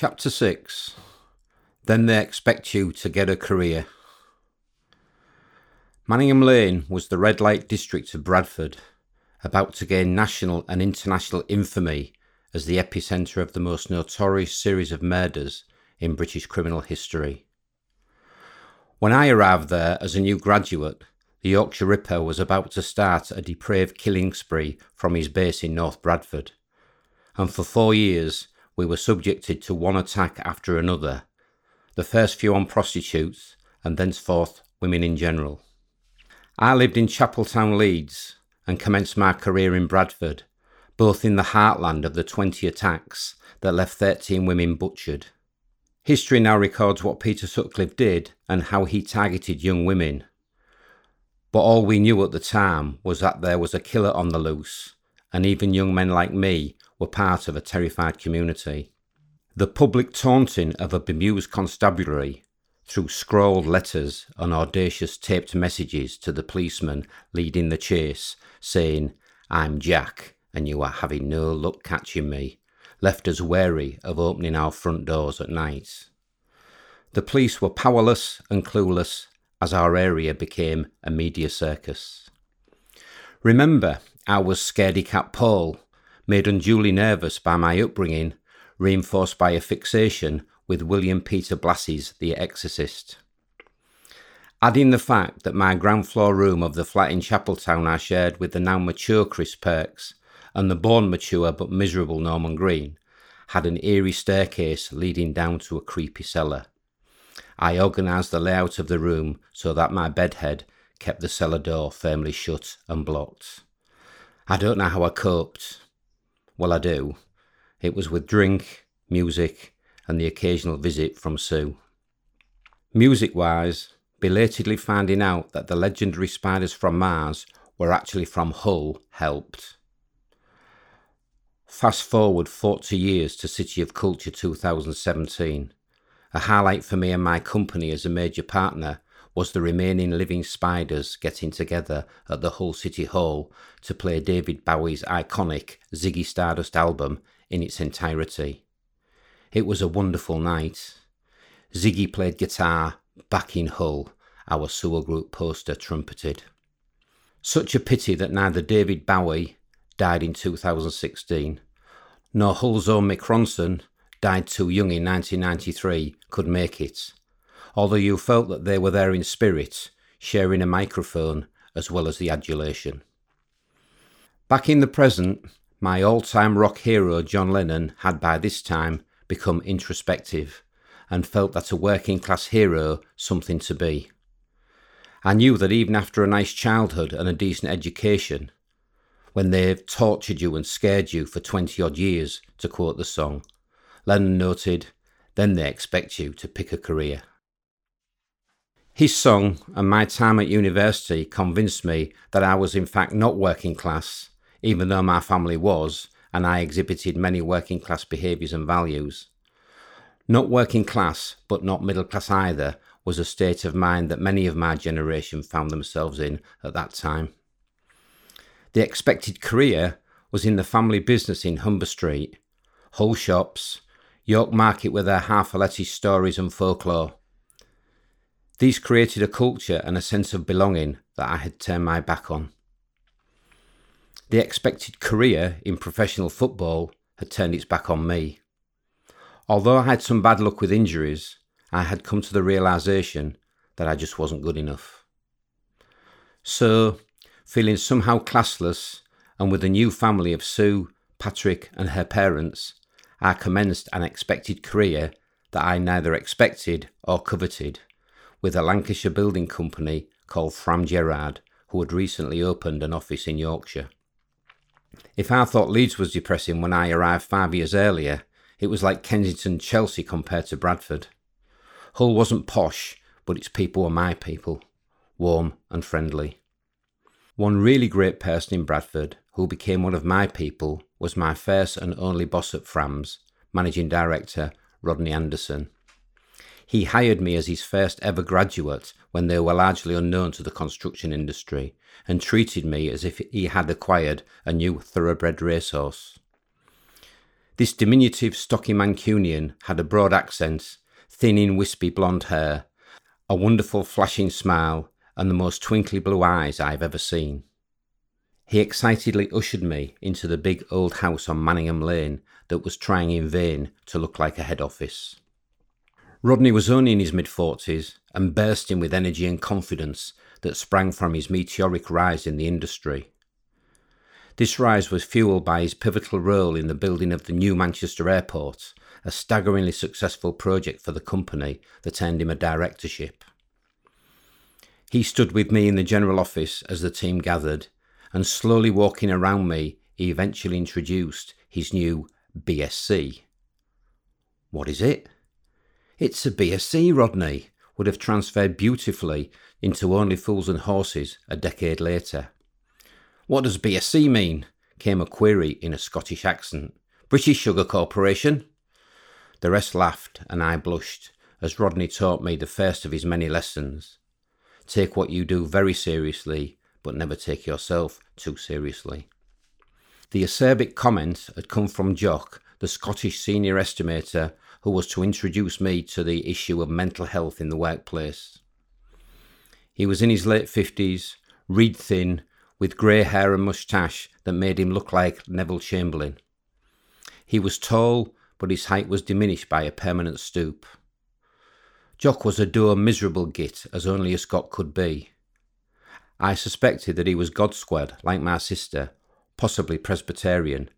Chapter 6 Then They Expect You to Get a Career. Manningham Lane was the red light district of Bradford, about to gain national and international infamy as the epicentre of the most notorious series of murders in British criminal history. When I arrived there as a new graduate, the Yorkshire Ripper was about to start a depraved killing spree from his base in North Bradford. And for four years, we were subjected to one attack after another, the first few on prostitutes, and thenceforth women in general. I lived in Chapeltown, Leeds, and commenced my career in Bradford, both in the heartland of the 20 attacks that left 13 women butchered. History now records what Peter Sutcliffe did and how he targeted young women, but all we knew at the time was that there was a killer on the loose, and even young men like me were part of a terrified community. The public taunting of a bemused constabulary through scrawled letters and audacious taped messages to the policeman leading the chase, saying, I'm Jack, and you are having no luck catching me, left us wary of opening our front doors at night. The police were powerless and clueless as our area became a media circus. Remember, I was scaredy cat Paul, made unduly nervous by my upbringing, reinforced by a fixation with William Peter Blatty's The Exorcist. Adding the fact that my ground floor room of the flat in Chapeltown I shared with the now mature Chris Perks and the born mature but miserable Norman Green had an eerie staircase leading down to a creepy cellar. I organised the layout of the room so that my bedhead kept the cellar door firmly shut and blocked. I don't know how I coped. Well, I do. It was with drink, music, and the occasional visit from Sue. Music wise, belatedly finding out that the legendary spiders from Mars were actually from Hull helped. Fast forward 40 years to City of Culture 2017. A highlight for me and my company as a major partner was the remaining living spiders getting together at the Hull City Hall to play David Bowie's iconic Ziggy Stardust album in its entirety. It was a wonderful night. Ziggy played guitar back in Hull, our Sewell Group poster trumpeted. Such a pity that neither David Bowie died in 2016, nor Hull's own Mick Ronson died too young in 1993 could make it, although you felt that they were there in spirit, sharing a microphone as well as the adulation. Back in the present, my all time rock hero John Lennon had by this time become introspective and felt that a working class hero something to be. I knew that even after a nice childhood and a decent education, when they've tortured you and scared you for 20 odd years, to quote the song, Lennon noted, then they expect you to pick a career. His song and my time at university convinced me that I was in fact not working class, even though my family was, and I exhibited many working class behaviours and values. Not working class, but not middle class either, was a state of mind that many of my generation found themselves in at that time. The expected career was in the family business in Humber Street, Hull shops, York Market with their half Lettish stories and folklore. These created a culture and a sense of belonging that I had turned my back on. The expected career in professional football had turned its back on me. Although I had some bad luck with injuries, I had come to the realization that I just wasn't good enough. So, feeling somehow classless and with a new family of Sue, Patrick, and her parents, I commenced an expected career that I neither expected or coveted with a Lancashire building company called Fram Gerrard, who had recently opened an office in Yorkshire. If I thought Leeds was depressing when I arrived five years earlier, it was like Kensington Chelsea compared to Bradford. Hull wasn't posh, but its people were my people, warm and friendly. One really great person in Bradford who became one of my people, was my first and only boss at Frams, managing director Rodney Anderson. He hired me as his first ever graduate when they were largely unknown to the construction industry and treated me as if he had acquired a new thoroughbred racehorse. This diminutive, stocky Mancunian had a broad accent, thin wispy blonde hair, a wonderful flashing smile, and the most twinkly blue eyes I've ever seen. He excitedly ushered me into the big old house on Manningham Lane that was trying in vain to look like a head office. Rodney was only in his mid forties and bursting with energy and confidence that sprang from his meteoric rise in the industry. This rise was fueled by his pivotal role in the building of the new Manchester Airport, a staggeringly successful project for the company that earned him a directorship. He stood with me in the general office as the team gathered, and slowly walking around me, he eventually introduced his new BSc. What is it? It's a BSc, Rodney, would have transferred beautifully into Only Fools and Horses a decade later. What does BSc mean? came a query in a Scottish accent. British Sugar Corporation? The rest laughed, and I blushed, as Rodney taught me the first of his many lessons. Take what you do very seriously, but never take yourself too seriously. The acerbic comment had come from Jock, the Scottish senior estimator who was to introduce me to the issue of mental health in the workplace. He was in his late fifties, reed thin, with grey hair and moustache that made him look like Neville Chamberlain. He was tall, but his height was diminished by a permanent stoop. Jock was a dour, miserable git, as only a Scot could be. I suspected that he was God squared, like my sister, possibly Presbyterian,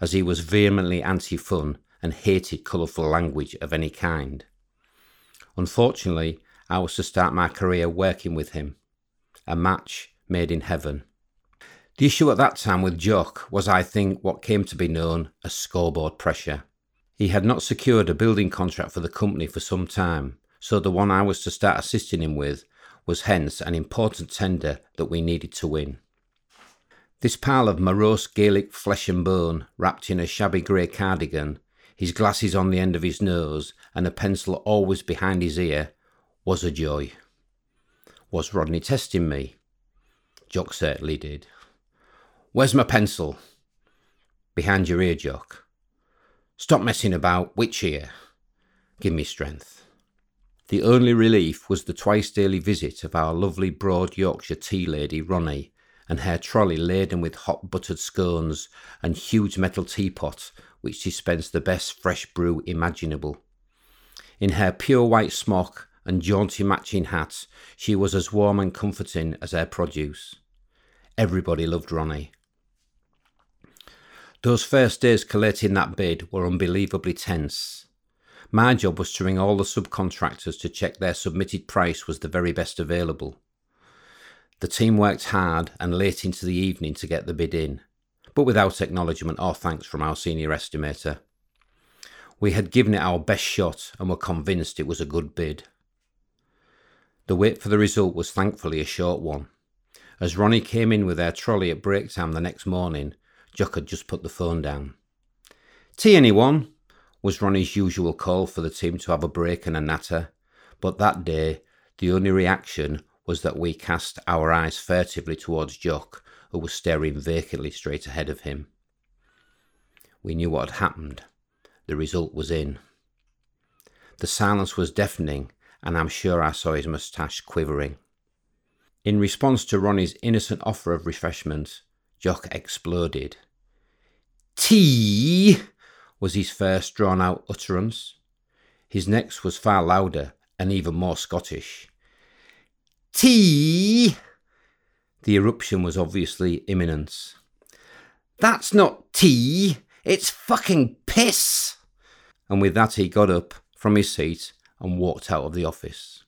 as he was vehemently anti fun and hated colourful language of any kind. Unfortunately, I was to start my career working with him. A match made in heaven. The issue at that time with Jock was, I think, what came to be known as scoreboard pressure. He had not secured a building contract for the company for some time, so the one I was to start assisting him with was hence an important tender that we needed to win. This pile of morose Gaelic flesh and bone, wrapped in a shabby grey cardigan, his glasses on the end of his nose, and a pencil always behind his ear, was a joy. Was Rodney testing me? Jock certainly did. Where's my pencil? Behind your ear, Jock. Stop messing about. Which ear? Give me strength. The only relief was the twice daily visit of our lovely broad Yorkshire tea lady, Ronnie, and her trolley laden with hot buttered scones and huge metal teapot which dispensed the best fresh brew imaginable. In her pure white smock and jaunty matching hat, she was as warm and comforting as her produce. Everybody loved Ronnie. Those first days collating that bid were unbelievably tense. My job was to ring all the subcontractors to check their submitted price was the very best available. The team worked hard and late into the evening to get the bid in, but without acknowledgement or thanks from our senior estimator. We had given it our best shot and were convinced it was a good bid. The wait for the result was thankfully a short one. As Ronnie came in with their trolley at break time the next morning, Jock had just put the phone down. Tea anyone? was Ronnie's usual call for the team to have a break and a natter, but that day the only reaction was that we cast our eyes furtively towards Jock, who was staring vacantly straight ahead of him. We knew what had happened. The result was in. The silence was deafening, and I'm sure I saw his moustache quivering. In response to Ronnie's innocent offer of refreshment, Jock exploded. Tea was his first drawn out utterance. His next was far louder and even more Scottish. Tea! The eruption was obviously imminent. That's not tea, it's fucking piss! And with that, he got up from his seat and walked out of the office.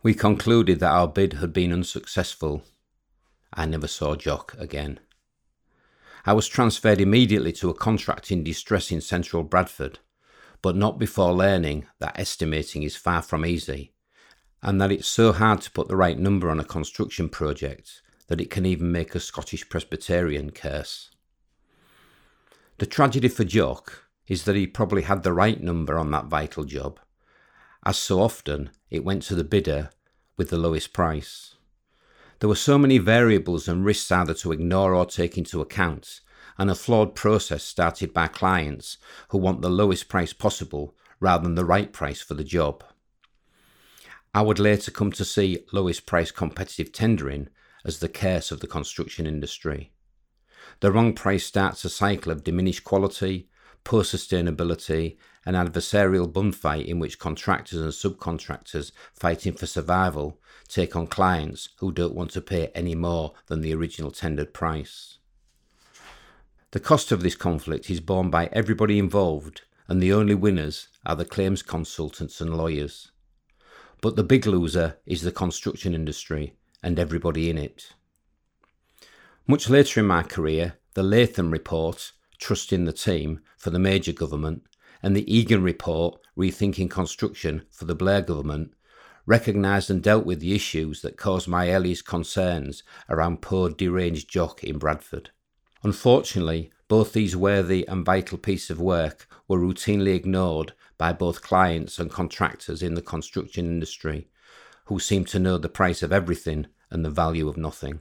We concluded that our bid had been unsuccessful. I never saw Jock again. I was transferred immediately to a contract in distress in central Bradford, but not before learning that estimating is far from easy, and that it's so hard to put the right number on a construction project that it can even make a Scottish Presbyterian curse. The tragedy for Jock is that he probably had the right number on that vital job, as so often it went to the bidder with the lowest price. There were so many variables and risks either to ignore or take into account, and a flawed process started by clients who want the lowest price possible rather than the right price for the job. I would later come to see lowest price competitive tendering as the curse of the construction industry. The wrong price starts a cycle of diminished quality, poor sustainability, an adversarial bun fight in which contractors and subcontractors fighting for survival take on clients who don't want to pay any more than the original tendered price. The cost of this conflict is borne by everybody involved, and the only winners are the claims consultants and lawyers. But the big loser is the construction industry and everybody in it. Much later in my career, the Latham Report, Trust in the Team, for the Major government, and the Egan Report, Rethinking Construction, for the Blair government, recognised and dealt with the issues that caused my earliest concerns around poor deranged jock in Bradford. Unfortunately, both these worthy and vital pieces of work were routinely ignored by both clients and contractors in the construction industry, who seem to know the price of everything and the value of nothing.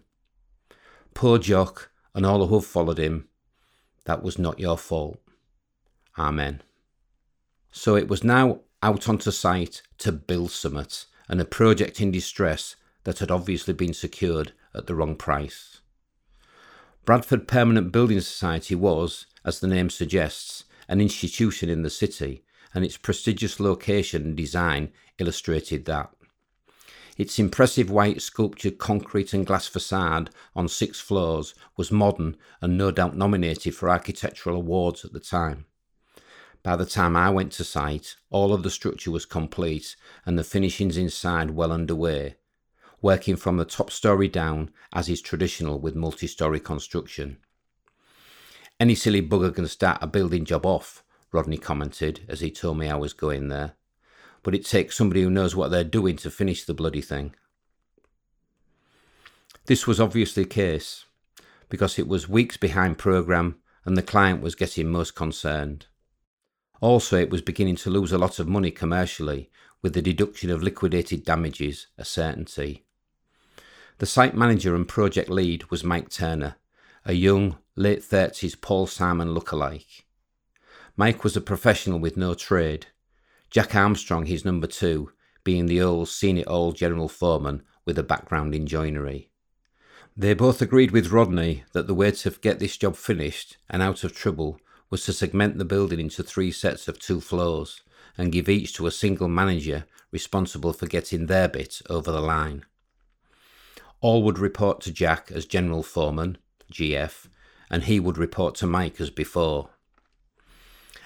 Poor Jock and all who have followed him, that was not your fault. Amen. So it was now out onto site to build Summit and a project in distress that had obviously been secured at the wrong price. Bradford Permanent Building Society was, as the name suggests, an institution in the city, and its prestigious location and design illustrated that. Its impressive white sculptured concrete and glass facade on six floors was modern and no doubt nominated for architectural awards at the time. By the time I went to site, all of the structure was complete and the finishings inside well underway, working from the top story down as is traditional with multi story construction. Any silly bugger can start a building job off, Rodney commented as he told me I was going there. But it takes somebody who knows what they're doing to finish the bloody thing. This was obviously the case, because it was weeks behind programme and the client was getting most concerned. Also, it was beginning to lose a lot of money commercially, with the deduction of liquidated damages a certainty. The site manager and project lead was Mike Turner, a young, late 30s Paul Simon lookalike. Mike was a professional with no trade. Jack Armstrong, his number two, being the old senior old general foreman with a background in joinery. They both agreed with Rodney that the way to get this job finished and out of trouble was to segment the building into three sets of two floors and give each to a single manager responsible for getting their bit over the line. All would report to Jack as General Foreman, GF, and he would report to Mike as before.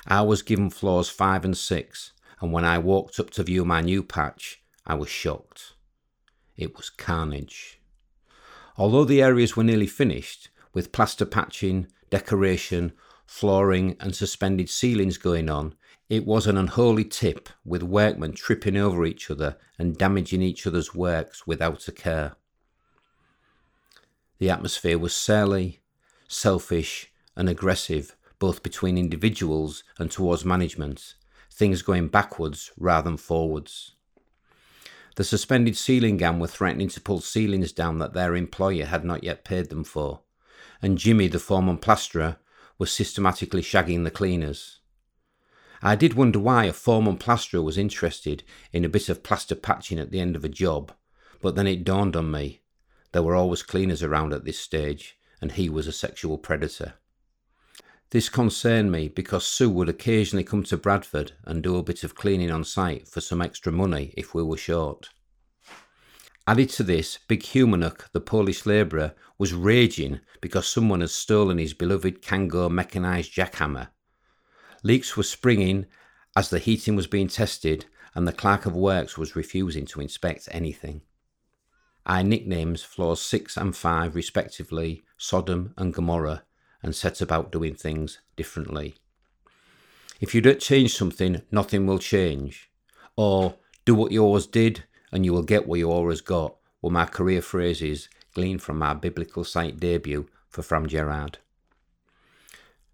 I was given floors five and six, and when I walked up to view my new patch, I was shocked. It was carnage. Although the areas were nearly finished, with plaster patching, decoration, flooring, and suspended ceilings going on, it was an unholy tip with workmen tripping over each other and damaging each other's works without a care. The atmosphere was surly, selfish, and aggressive, both between individuals and towards management, things going backwards rather than forwards. The suspended ceiling gang were threatening to pull ceilings down that their employer had not yet paid them for, and Jimmy, the foreman plasterer, was systematically shagging the cleaners. I did wonder why a foreman plasterer was interested in a bit of plaster patching at the end of a job, but then it dawned on me there were always cleaners around at this stage, and he was a sexual predator. This concerned me because Sue would occasionally come to Bradford and do a bit of cleaning on site for some extra money if we were short. Added to this, Big Humanuk, the Polish labourer, was raging because someone had stolen his beloved Kango mechanised jackhammer. Leaks were springing as the heating was being tested, and the clerk of works was refusing to inspect anything. I nicknames floors 6 and 5 respectively Sodom and Gomorrah and set about doing things differently. If you don't change something, nothing will change. Or do what you always did and you will get what you always got were my career phrases gleaned from my biblical site debut for Fram Gerrard.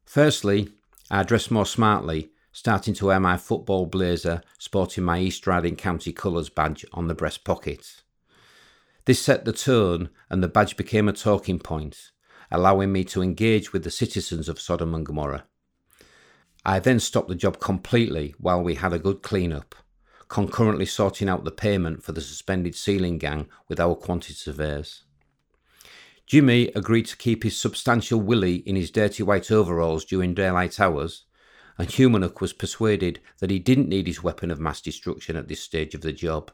Firstly, I dressed more smartly, starting to wear my football blazer sporting my East Riding County colours badge on the breast pocket. This set the tone, and the badge became a talking point, allowing me to engage with the citizens of Sodom and Gomorrah. I then stopped the job completely while we had a good clean up, concurrently sorting out the payment for the suspended ceiling gang with our quantity surveyors. Jimmy agreed to keep his substantial Willie in his dirty white overalls during daylight hours, and Humanuk was persuaded that he didn't need his weapon of mass destruction at this stage of the job.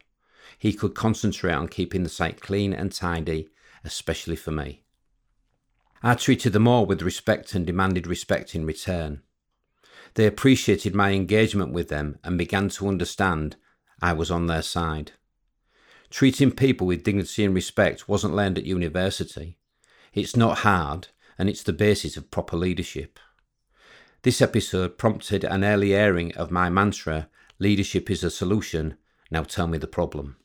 He could concentrate on keeping the site clean and tidy, especially for me. I treated them all with respect and demanded respect in return. They appreciated my engagement with them and began to understand I was on their side. Treating people with dignity and respect wasn't learned at university. It's not hard, and it's the basis of proper leadership. This episode prompted an early airing of my mantra Leadership is a solution, now tell me the problem.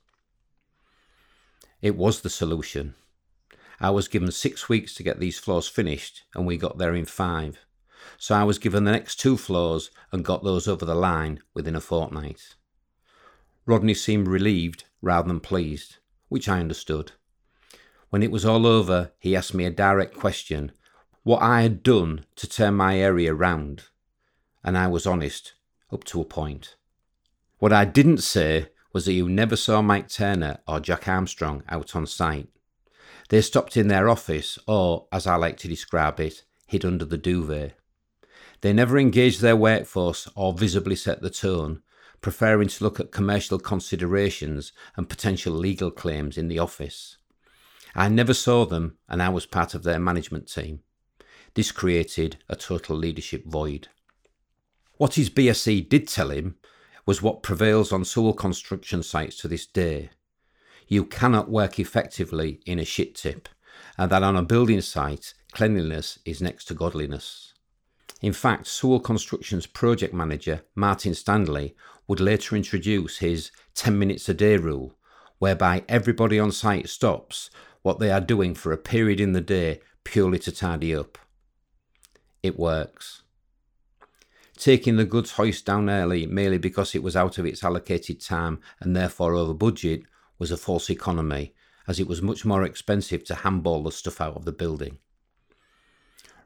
It was the solution. I was given six weeks to get these floors finished, and we got there in five. So I was given the next two floors and got those over the line within a fortnight. Rodney seemed relieved rather than pleased, which I understood. When it was all over, he asked me a direct question what I had done to turn my area round. And I was honest, up to a point. What I didn't say was that you never saw Mike Turner or Jack Armstrong out on site. They stopped in their office, or, as I like to describe it, hid under the duvet. They never engaged their workforce or visibly set the tone, preferring to look at commercial considerations and potential legal claims in the office. I never saw them, and I was part of their management team. This created a total leadership void. What his BSc did tell him was what prevails on Sewell construction sites to this day. You cannot work effectively in a shit tip, and that on a building site, cleanliness is next to godliness. In fact, Sewell Construction's project manager, Martin Stanley, would later introduce his 10 minutes a day rule, whereby everybody on site stops what they are doing for a period in the day purely to tidy up. It works. Taking the goods hoist down early merely because it was out of its allocated time and therefore over budget was a false economy, as it was much more expensive to handball the stuff out of the building.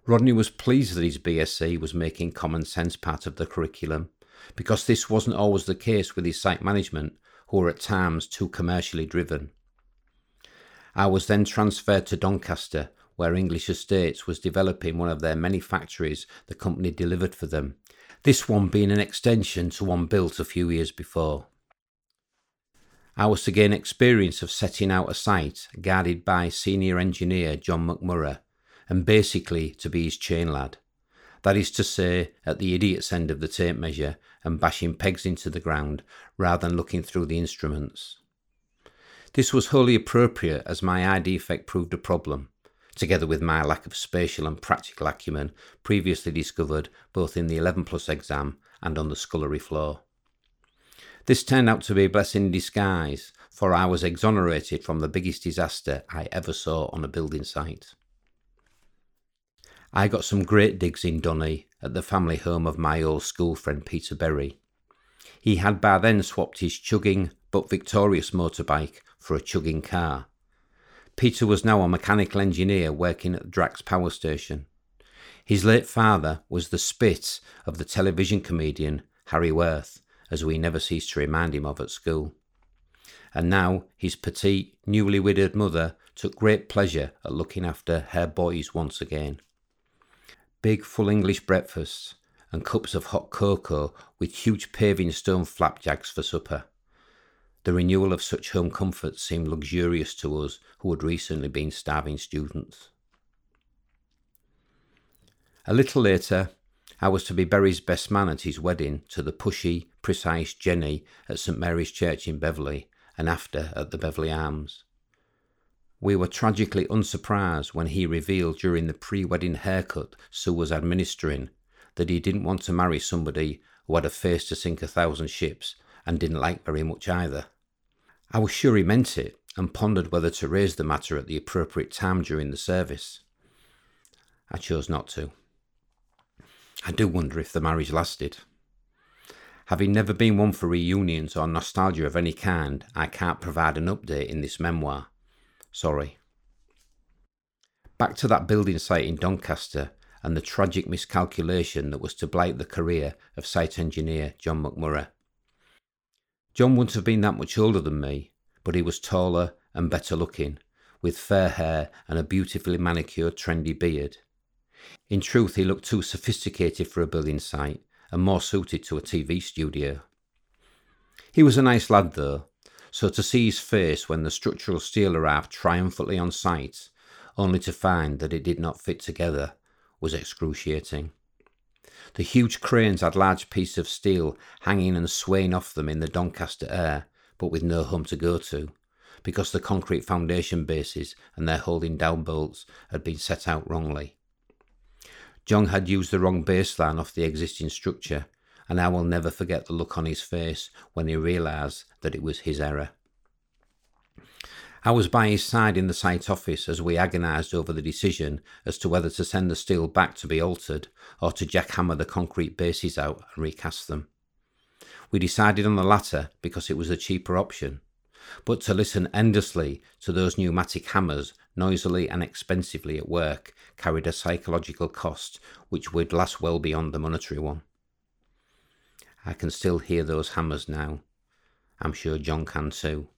Rodney was pleased that his BSc was making common sense part of the curriculum, because this wasn't always the case with his site management, who were at times too commercially driven. I was then transferred to Doncaster, where English Estates was developing one of their many factories the company delivered for them, this one being an extension to one built a few years before. I was to gain experience of setting out a site guarded by senior engineer John McMurray, and basically to be his chain lad. That is to say, at the idiot's end of the tape measure and bashing pegs into the ground rather than looking through the instruments. This was wholly appropriate as my eye defect proved a problem, together with my lack of spatial and practical acumen previously discovered both in the 11 plus exam and on the scullery floor. This turned out to be a blessing in disguise, for I was exonerated from the biggest disaster I ever saw on a building site. I got some great digs in Donny at the family home of my old school friend Peter Berry. He had by then swapped his chugging but victorious motorbike for a chugging car. Peter was now a mechanical engineer working at Drax power station. His late father was the spit of the television comedian Harry Worth, as we never ceased to remind him of at school. And now his petite, newly widowed mother took great pleasure at looking after her boys once again. Big full English breakfasts and cups of hot cocoa with huge paving stone flapjacks for supper. The renewal of such home comforts seemed luxurious to us who had recently been starving students. A little later, I was to be Berry's best man at his wedding to the pushy, precise Jenny at St Mary's Church in Beverley, and after at the Beverley Arms. We were tragically unsurprised when he revealed during the pre wedding haircut Sue was administering that he didn't want to marry somebody who had a face to sink a thousand ships and didn't like very much either. I was sure he meant it and pondered whether to raise the matter at the appropriate time during the service. I chose not to. I do wonder if the marriage lasted. Having never been one for reunions or nostalgia of any kind, I can't provide an update in this memoir. Sorry. Back to that building site in Doncaster and the tragic miscalculation that was to blight the career of site engineer John McMurray. John wouldn't have been that much older than me, but he was taller and better looking, with fair hair and a beautifully manicured, trendy beard. In truth, he looked too sophisticated for a building site and more suited to a TV studio. He was a nice lad, though, so to see his face when the structural steel arrived triumphantly on site, only to find that it did not fit together, was excruciating. The huge cranes had large pieces of steel hanging and swaying off them in the Doncaster air, but with no home to go to, because the concrete foundation bases and their holding down bolts had been set out wrongly. John had used the wrong baseline off the existing structure, and I will never forget the look on his face when he realised that it was his error. I was by his side in the site office as we agonised over the decision as to whether to send the steel back to be altered or to jackhammer the concrete bases out and recast them. We decided on the latter because it was a cheaper option, but to listen endlessly to those pneumatic hammers noisily and expensively at work carried a psychological cost which would last well beyond the monetary one. I can still hear those hammers now. I'm sure John can too.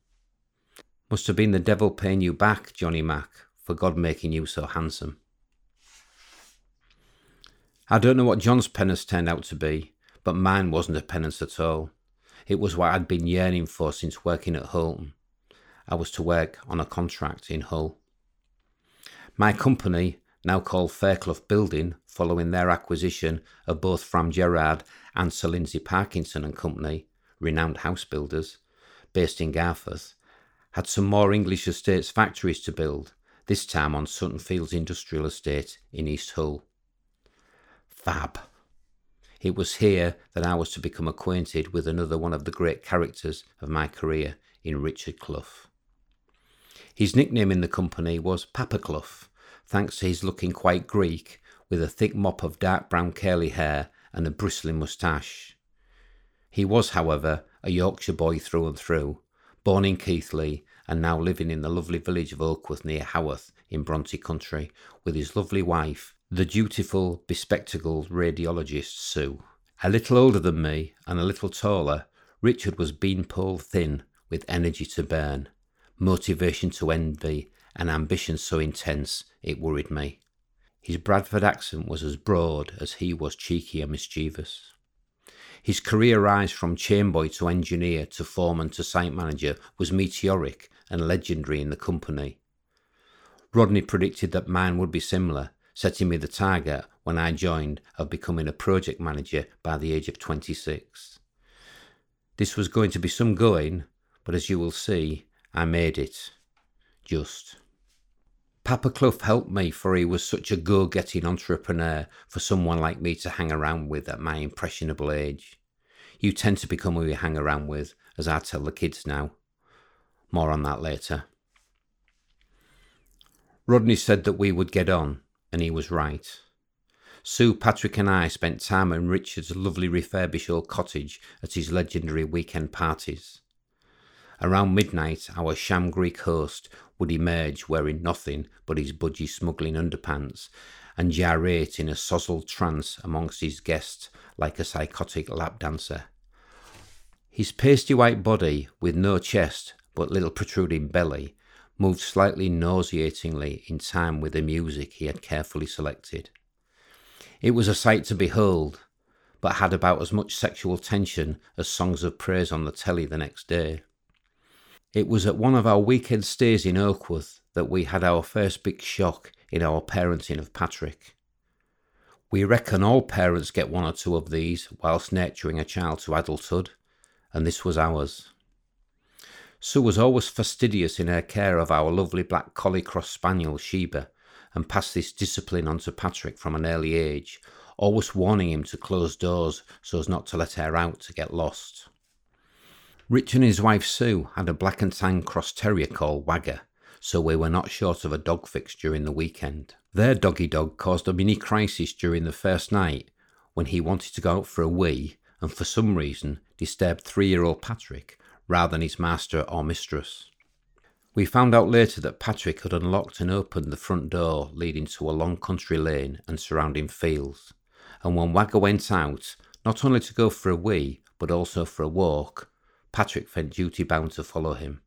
Must have been the devil paying you back, Johnny Mac, for God making you so handsome. I don't know what John's penance turned out to be, but mine wasn't a penance at all. It was what I'd been yearning for since working at Hulton. I was to work on a contract in Hull. My company, now called Fairclough Building, following their acquisition of both Fram Gerrard and Sir Lindsay Parkinson and Company, renowned house builders, based in Garforth, had some more English estates factories to build, this time on Sutton Fields Industrial Estate in East Hull. Fab. It was here that I was to become acquainted with another one of the great characters of my career in Richard Clough. His nickname in the company was Papa Clough, thanks to his looking quite Greek, with a thick mop of dark brown curly hair and a bristling moustache. He was, however, a Yorkshire boy through and through, born in Keighley and now living in the lovely village of Oakworth near Haworth in Bronte Country with his lovely wife, the dutiful, bespectacled radiologist Sue. A little older than me and a little taller, Richard was beanpole thin with energy to burn, motivation to envy, and ambition so intense it worried me. His Bradford accent was as broad as he was cheeky and mischievous. His career rise from chainboy to engineer to foreman to site manager was meteoric and legendary in the company. Rodney predicted that mine would be similar, setting me the target when I joined of becoming a project manager by the age of 26. This was going to be some going, but as you will see, I made it. Just. Papa Clough helped me, for he was such a go getting entrepreneur for someone like me to hang around with at my impressionable age. You tend to become who you hang around with, as I tell the kids now. More on that later. Rodney said that we would get on, and he was right. Sue, Patrick, and I spent time in Richard's lovely refurbished old cottage at his legendary weekend parties. Around midnight, our sham Greek host would emerge wearing nothing but his budgie smuggling underpants and gyrate in a sozzled trance amongst his guests like a psychotic lap dancer. His pasty white body, with no chest but little protruding belly, moved slightly nauseatingly in time with the music he had carefully selected. It was a sight to behold, but had about as much sexual tension as songs of praise on the telly the next day. It was at one of our weekend stays in Oakworth that we had our first big shock in our parenting of Patrick. We reckon all parents get one or two of these whilst nurturing a child to adulthood, and this was ours. Sue was always fastidious in her care of our lovely black collie cross spaniel Sheba, and passed this discipline on to Patrick from an early age, always warning him to close doors so as not to let her out to get lost. Rich and his wife Sue had a black and tan cross terrier called Wagger, so we were not short of a dog fix during the weekend. Their doggy dog caused a mini crisis during the first night when he wanted to go out for a wee and for some reason disturbed three year old Patrick rather than his master or mistress. We found out later that Patrick had unlocked and opened the front door leading to a long country lane and surrounding fields, and when Wagga went out, not only to go for a wee, but also for a walk, Patrick felt duty bound to follow him.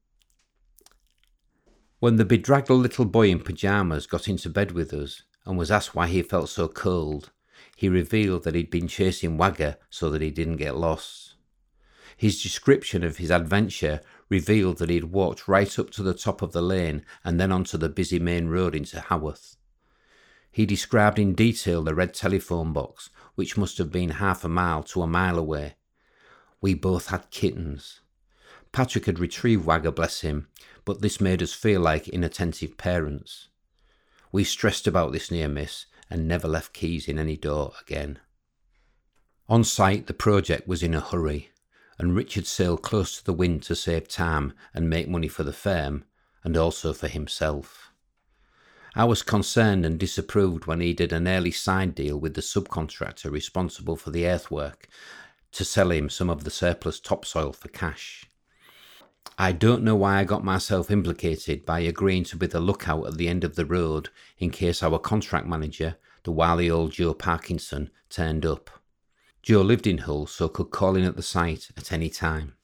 When the bedraggled little boy in pyjamas got into bed with us and was asked why he felt so cold, he revealed that he'd been chasing Wagga so that he didn't get lost. His description of his adventure revealed that he had walked right up to the top of the lane and then onto the busy main road into Haworth. He described in detail the red telephone box, which must have been half a mile to a mile away. We both had kittens. Patrick had retrieved Wagga, bless him, but this made us feel like inattentive parents. We stressed about this near miss and never left keys in any door again. On site, the project was in a hurry, and Richard sailed close to the wind to save time and make money for the firm and also for himself. I was concerned and disapproved when he did an early side deal with the subcontractor responsible for the earthwork to sell him some of the surplus topsoil for cash. I don't know why I got myself implicated by agreeing to be the lookout at the end of the road in case our contract manager, the wily old Joe Parkinson, turned up. Joe lived in Hull, so could call in at the site at any time.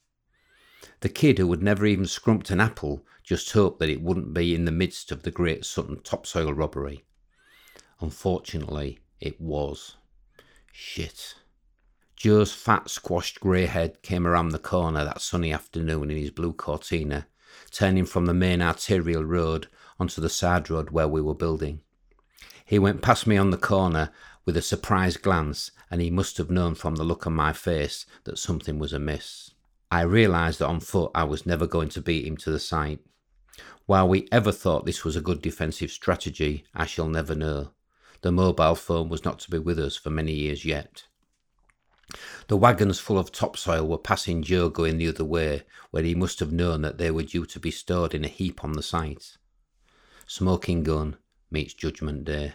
The kid who had never even scrumped an apple just hoped that it wouldn't be in the midst of the Great Sutton topsoil robbery. Unfortunately, it was. Shit. Joe's fat, squashed grey head came around the corner that sunny afternoon in his blue Cortina, turning from the main arterial road onto the side road where we were building. He went past me on the corner with a surprised glance, and he must have known from the look on my face that something was amiss. I realised that on foot I was never going to beat him to the site. While we ever thought this was a good defensive strategy, I shall never know. The mobile phone was not to be with us for many years yet. The wagons full of topsoil were passing Joe going the other way, where he must have known that they were due to be stored in a heap on the site. Smoking gun meets Judgment Day.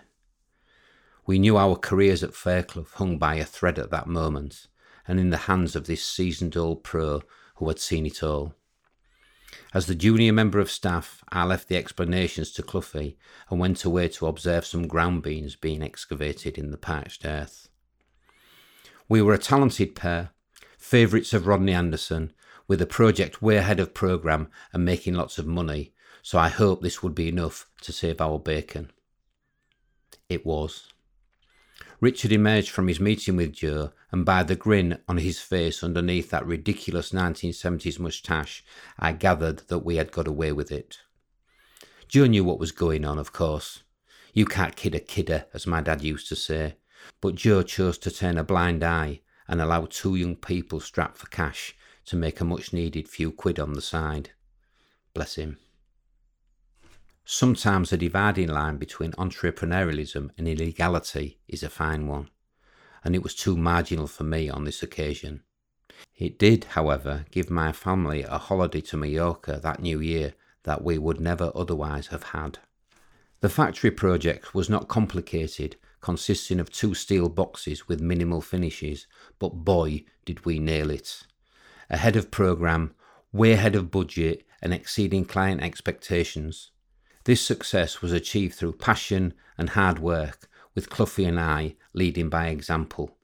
We knew our careers at Fairclough hung by a thread at that moment, and in the hands of this seasoned old pro who had seen it all. As the junior member of staff, I left the explanations to Cloughie and went away to observe some ground beams being excavated in the parched earth. We were a talented pair, favourites of Rodney Anderson, with a project way ahead of programme and making lots of money, so I hoped this would be enough to save our bacon. It was. Richard emerged from his meeting with Joe, and by the grin on his face underneath that ridiculous 1970s moustache, I gathered that we had got away with it. Joe knew what was going on, of course. You can't kid a kidder, as my dad used to say, but Joe chose to turn a blind eye and allow two young people strapped for cash to make a much needed few quid on the side. Bless him. Sometimes the dividing line between entrepreneurialism and illegality is a fine one, and it was too marginal for me on this occasion. It did, however, give my family a holiday to Mallorca that new year that we would never otherwise have had. The factory project was not complicated consisting of two steel boxes with minimal finishes, but boy, did we nail it. Ahead of programme, way ahead of budget, and exceeding client expectations. This success was achieved through passion and hard work, with Cloughie and I leading by example.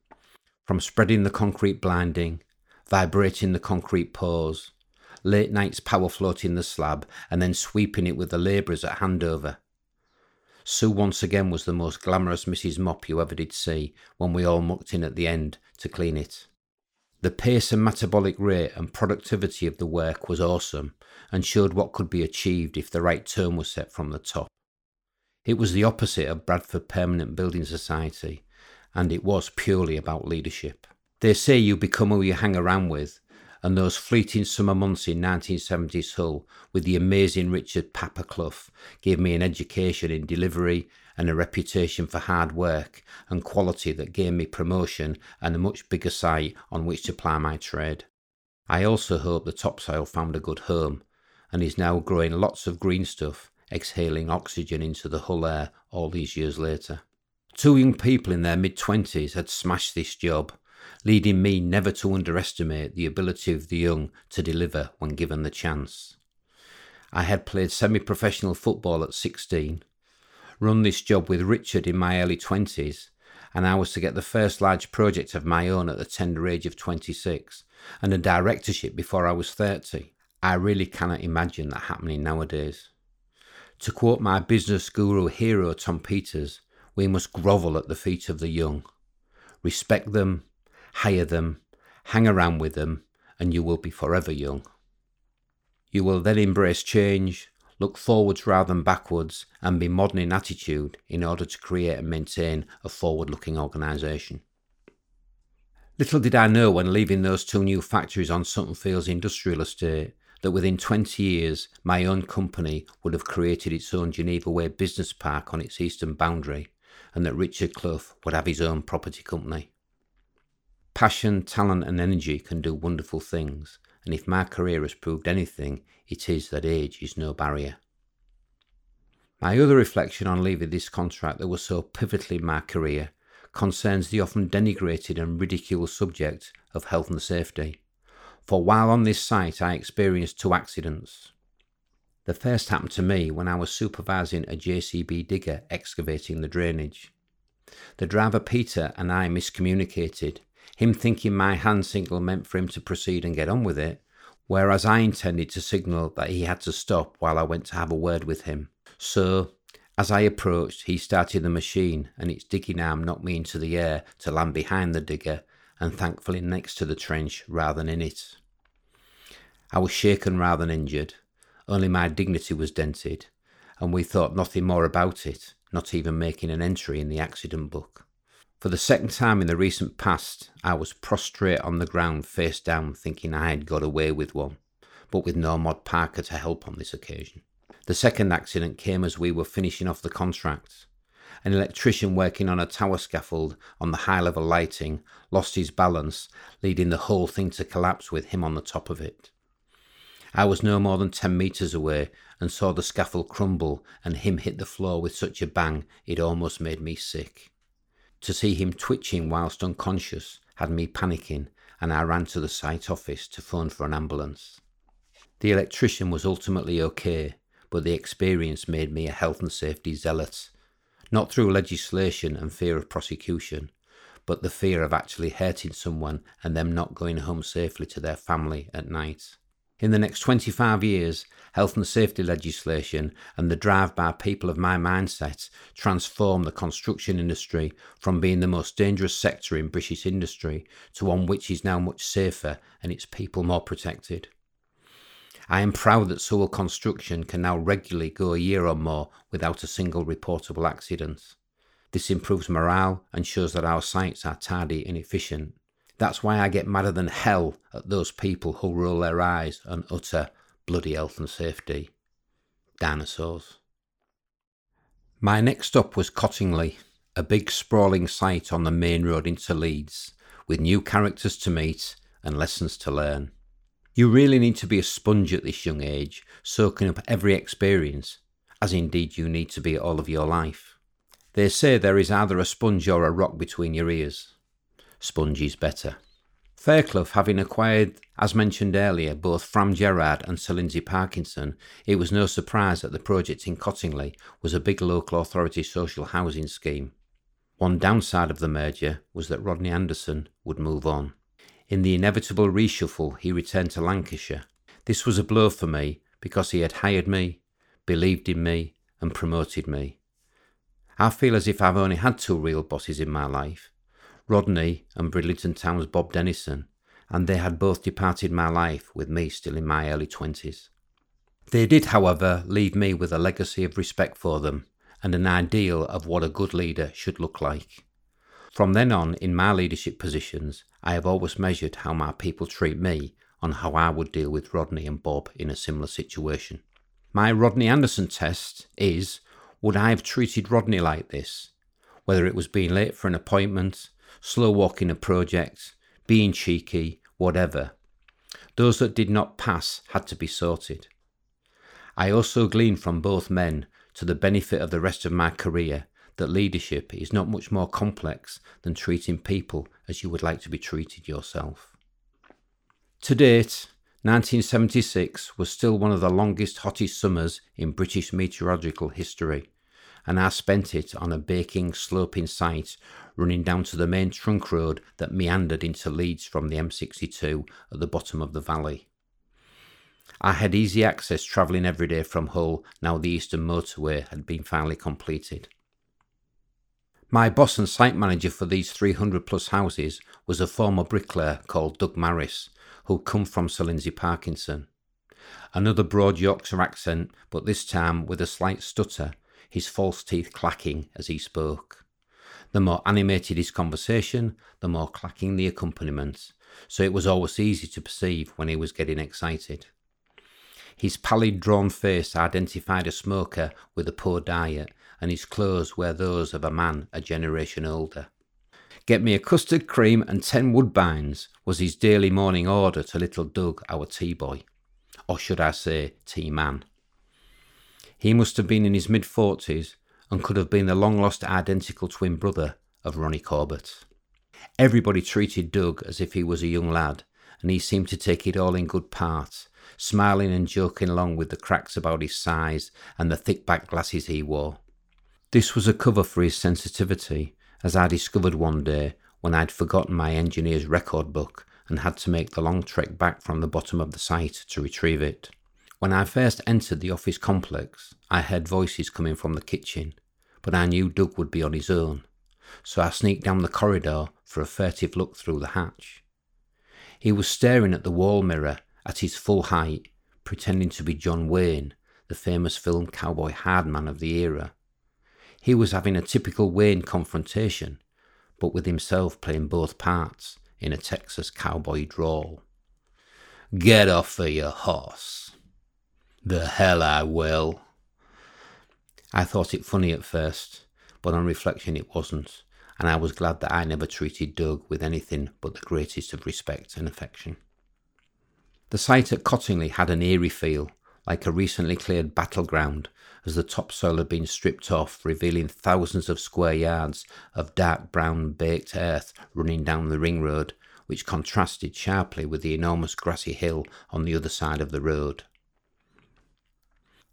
From spreading the concrete blinding, vibrating the concrete pours, late nights power floating the slab, and then sweeping it with the labourers at handover, Sue once again was the most glamorous Mrs. Mop you ever did see when we all mucked in at the end to clean it. The pace and metabolic rate and productivity of the work was awesome and showed what could be achieved if the right tone was set from the top. It was the opposite of Bradford Permanent Building Society, and it was purely about leadership. They say you become who you hang around with, and those fleeting summer months in 1970s Hull with the amazing Richard Papa Clough gave me an education in delivery and a reputation for hard work and quality that gave me promotion and a much bigger site on which to ply my trade. I also hope the topsoil found a good home and is now growing lots of green stuff, exhaling oxygen into the Hull air all these years later. Two young people in their mid twenties had smashed this job leading me never to underestimate the ability of the young to deliver when given the chance. I had played semi professional football at 16, run this job with Richard in my early 20s, and I was to get the first large project of my own at the tender age of 26, and a directorship before I was 30. I really cannot imagine that happening nowadays. To quote my business guru hero Tom Peters, we must grovel at the feet of the young. Respect them, hire them, hang around with them, and you will be forever young. You will then embrace change, look forwards rather than backwards, and be modern in attitude in order to create and maintain a forward looking organisation. Little did I know when leaving those two new factories on Sutton Fields industrial estate that within 20 years my own company would have created its own Geneva Way business park on its eastern boundary and that Richard Clough would have his own property company. Passion, talent, and energy can do wonderful things, and if my career has proved anything, it is that age is no barrier. My other reflection on leaving this contract that was so pivotal in my career concerns the often denigrated and ridiculed subject of health and safety. For while on this site, I experienced two accidents. The first happened to me when I was supervising a JCB digger excavating the drainage. The driver Peter and I miscommunicated him thinking my hand signal meant for him to proceed and get on with it, whereas I intended to signal that he had to stop while I went to have a word with him. So, as I approached, he started the machine and its digging arm knocked me into the air to land behind the digger and thankfully next to the trench rather than in it. I was shaken rather than injured, only my dignity was dented, and we thought nothing more about it, not even making an entry in the accident book. For the second time in the recent past, I was prostrate on the ground face down, thinking I had got away with one, but with no Mod Parker to help on this occasion. The second accident came as we were finishing off the contract. An electrician working on a tower scaffold on the high level lighting lost his balance, leading the whole thing to collapse with him on the top of it. I was no more than 10 metres away and saw the scaffold crumble and him hit the floor with such a bang it almost made me sick. To see him twitching whilst unconscious had me panicking, and I ran to the site office to phone for an ambulance. The electrician was ultimately okay, but the experience made me a health and safety zealot, not through legislation and fear of prosecution, but the fear of actually hurting someone and them not going home safely to their family at night. In the next 25 years, health and safety legislation and the drive by people of my mindset transform the construction industry from being the most dangerous sector in British industry to one which is now much safer and its people more protected. I am proud that Sewell Construction can now regularly go a year or more without a single reportable accident. This improves morale and shows that our sites are tidy and efficient. That's why I get madder than hell at those people who roll their eyes and utter bloody health and safety. Dinosaurs. My next stop was Cottingley, a big sprawling site on the main road into Leeds, with new characters to meet and lessons to learn. You really need to be a sponge at this young age, soaking up every experience, as indeed you need to be all of your life. They say there is either a sponge or a rock between your ears. Spongy's better. Fairclough having acquired, as mentioned earlier, both Fram Gerrard and Sir Lindsay Parkinson, it was no surprise that the project in Cottingley was a big local authority social housing scheme. One downside of the merger was that Rodney Anderson would move on. In the inevitable reshuffle, he returned to Lancashire. This was a blow for me because he had hired me, believed in me, and promoted me. I feel as if I've only had two real bosses in my life Rodney and Bridlington Town's Bob Dennison, and they had both departed my life with me still in my early twenties. They did, however, leave me with a legacy of respect for them and an ideal of what a good leader should look like. From then on, in my leadership positions, I have always measured how my people treat me on how I would deal with Rodney and Bob in a similar situation. My Rodney Anderson test is would I have treated Rodney like this? Whether it was being late for an appointment, slow walking a project, being cheeky, whatever. Those that did not pass had to be sorted. I also gleaned from both men, to the benefit of the rest of my career, that leadership is not much more complex than treating people as you would like to be treated yourself. To date, 1976 was still one of the longest, hottest summers in British meteorological history, and I spent it on a baking, sloping site running down to the main trunk road that meandered into Leeds from the M62 at the bottom of the valley. I had easy access travelling every day from Hull now the Eastern Motorway had been finally completed. My boss and site manager for these 300 plus houses was a former bricklayer called Doug Maris, who'd come from Sir Lindsay Parkinson. Another broad Yorkshire accent, but this time with a slight stutter, his false teeth clacking as he spoke. The more animated his conversation, the more clacking the accompaniment, so it was always easy to perceive when he was getting excited. His pallid, drawn face identified a smoker with a poor diet, and his clothes were those of a man a generation older. Get me a custard cream and ten woodbines was his daily morning order to little Doug, our tea boy. Or should I say, tea man. He must have been in his mid forties and could have been the long lost identical twin brother of Ronnie Corbett. Everybody treated Doug as if he was a young lad, and he seemed to take it all in good part, smiling and joking along with the cracks about his size and the thick back glasses he wore. This was a cover for his sensitivity, as I discovered one day when I'd forgotten my engineer's record book and had to make the long trek back from the bottom of the site to retrieve it. When I first entered the office complex, I heard voices coming from the kitchen, but I knew Doug would be on his own, so I sneaked down the corridor for a furtive look through the hatch. He was staring at the wall mirror at his full height, pretending to be John Wayne, the famous film cowboy hardman of the era. He was having a typical Wayne confrontation, but with himself playing both parts in a Texas cowboy drawl. Get off of your horse. The hell I will. I thought it funny at first, but on reflection it wasn't, and I was glad that I never treated Doug with anything but the greatest of respect and affection. The site at Cottingley had an eerie feel, like a recently cleared battleground as the topsoil had been stripped off, revealing thousands of square yards of dark brown baked earth running down the ring road, which contrasted sharply with the enormous grassy hill on the other side of the road.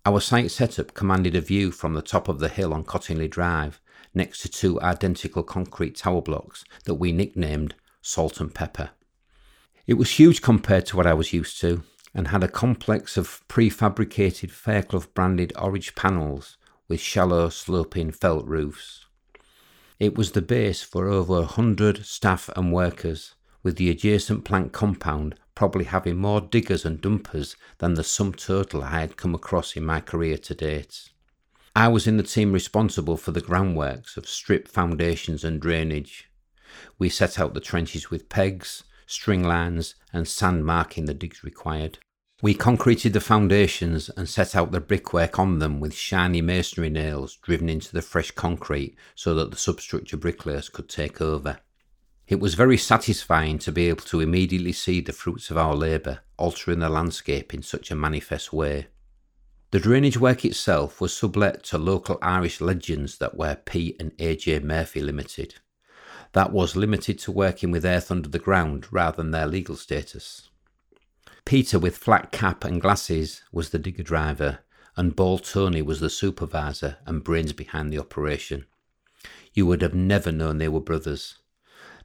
Our site setup commanded a view from the top of the hill on Cottingley Drive, next to two identical concrete tower blocks that we nicknamed Salt and Pepper. It was huge compared to what I was used to, and had a complex of prefabricated Fairclough branded orange panels with shallow sloping felt roofs. It was the base for over a hundred staff and workers, with the adjacent plant compound probably having more diggers and dumpers than the sum total I had come across in my career to date. I was in the team responsible for the groundworks of strip foundations and drainage. We set out the trenches with pegs, string lines, and sand marking the digs required. We concreted the foundations and set out the brickwork on them with shiny masonry nails driven into the fresh concrete so that the substructure bricklayers could take over. It was very satisfying to be able to immediately see the fruits of our labour altering the landscape in such a manifest way. The drainage work itself was sublet to local Irish legends that were P and AJ Murphy Limited that was limited to working with earth under the ground rather than their legal status. Peter, with flat cap and glasses, was the digger driver, and Bald Tony was the supervisor and brains behind the operation. You would have never known they were brothers.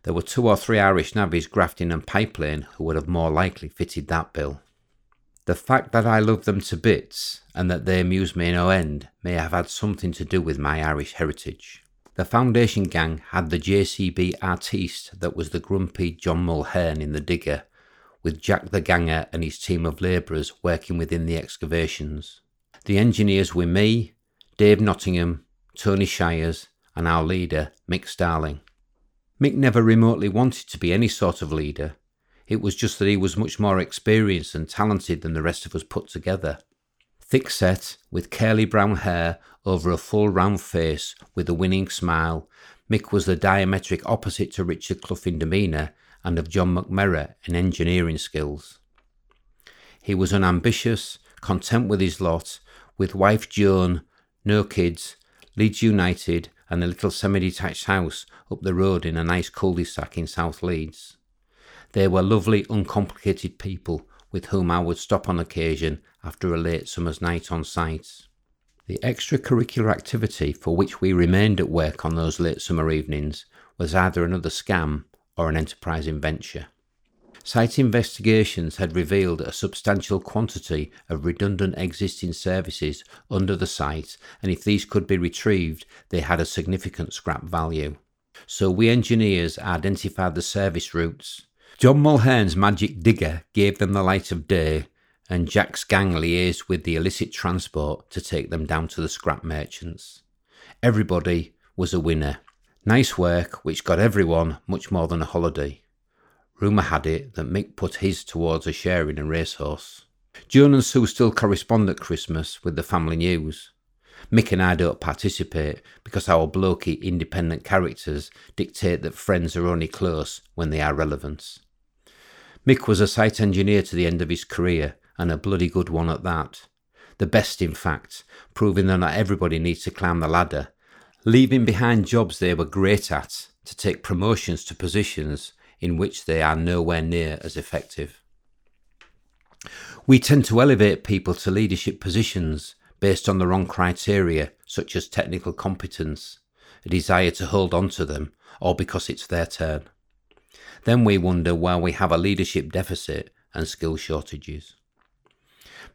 There were two or three Irish navvies grafting and pipelaying who would have more likely fitted that bill. The fact that I love them to bits and that they amuse me no end may have had something to do with my Irish heritage. The Foundation gang had the JCB artiste that was the grumpy John Mulhern in The Digger, with Jack the Ganger and his team of labourers working within the excavations. The engineers were me, Dave Nottingham, Tony Shires, and our leader, Mick Starling. Mick never remotely wanted to be any sort of leader. It was just that he was much more experienced and talented than the rest of us put together. Thick set, with curly brown hair over a full round face with a winning smile, Mick was the diametric opposite to Richard Clough in demeanour and of John McMerrott in engineering skills. He was unambitious, content with his lot, with wife Joan, no kids, Leeds United, and a little semi detached house up the road in a nice cul de sac in South Leeds. They were lovely, uncomplicated people with whom I would stop on occasion after a late summer's night on site. The extracurricular activity for which we remained at work on those late summer evenings was either another scam or an enterprising venture. Site investigations had revealed a substantial quantity of redundant existing services under the site, and if these could be retrieved, they had a significant scrap value. So we engineers identified the service routes. John Mulhern's magic digger gave them the light of day, and Jack's gang liaised with the illicit transport to take them down to the scrap merchants. Everybody was a winner. Nice work, which got everyone much more than a holiday. Rumour had it that Mick put his towards a share in a racehorse. Joan and Sue still correspond at Christmas with the family news. Mick and I don't participate because our blokey independent characters dictate that friends are only close when they are relevant. Mick was a site engineer to the end of his career, and a bloody good one at that. The best, in fact, proving that not everybody needs to climb the ladder, leaving behind jobs they were great at to take promotions to positions in which they are nowhere near as effective. We tend to elevate people to leadership positions based on the wrong criteria, such as technical competence, a desire to hold on to them, or because it's their turn. Then we wonder why we have a leadership deficit and skill shortages.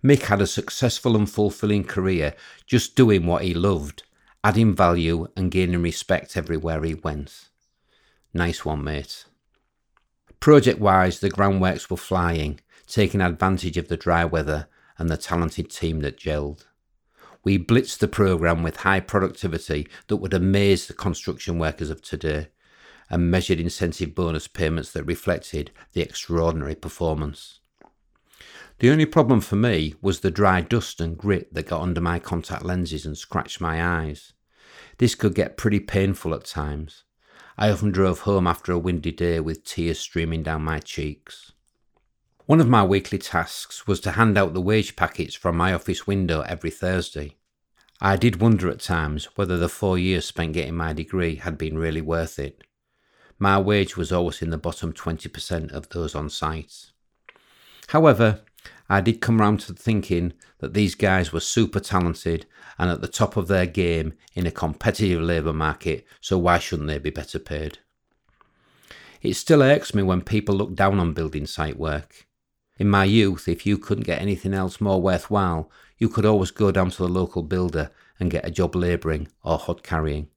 Mick had a successful and fulfilling career just doing what he loved, adding value and gaining respect everywhere he went. Nice one, mate. Project wise, the groundworks were flying, taking advantage of the dry weather and the talented team that gelled. We blitzed the programme with high productivity that would amaze the construction workers of today and measured incentive bonus payments that reflected the extraordinary performance. The only problem for me was the dry dust and grit that got under my contact lenses and scratched my eyes. This could get pretty painful at times, I often drove home after a windy day with tears streaming down my cheeks. One of my weekly tasks was to hand out the wage packets from my office window every Thursday. I did wonder at times whether the four years spent getting my degree had been really worth it. My wage was always in the bottom 20% of those on site. However, I did come round to thinking that these guys were super talented and at the top of their game in a competitive labour market, so why shouldn't they be better paid? It still irks me when people look down on building site work. In my youth, if you couldn't get anything else more worthwhile, you could always go down to the local builder and get a job labouring or hod carrying.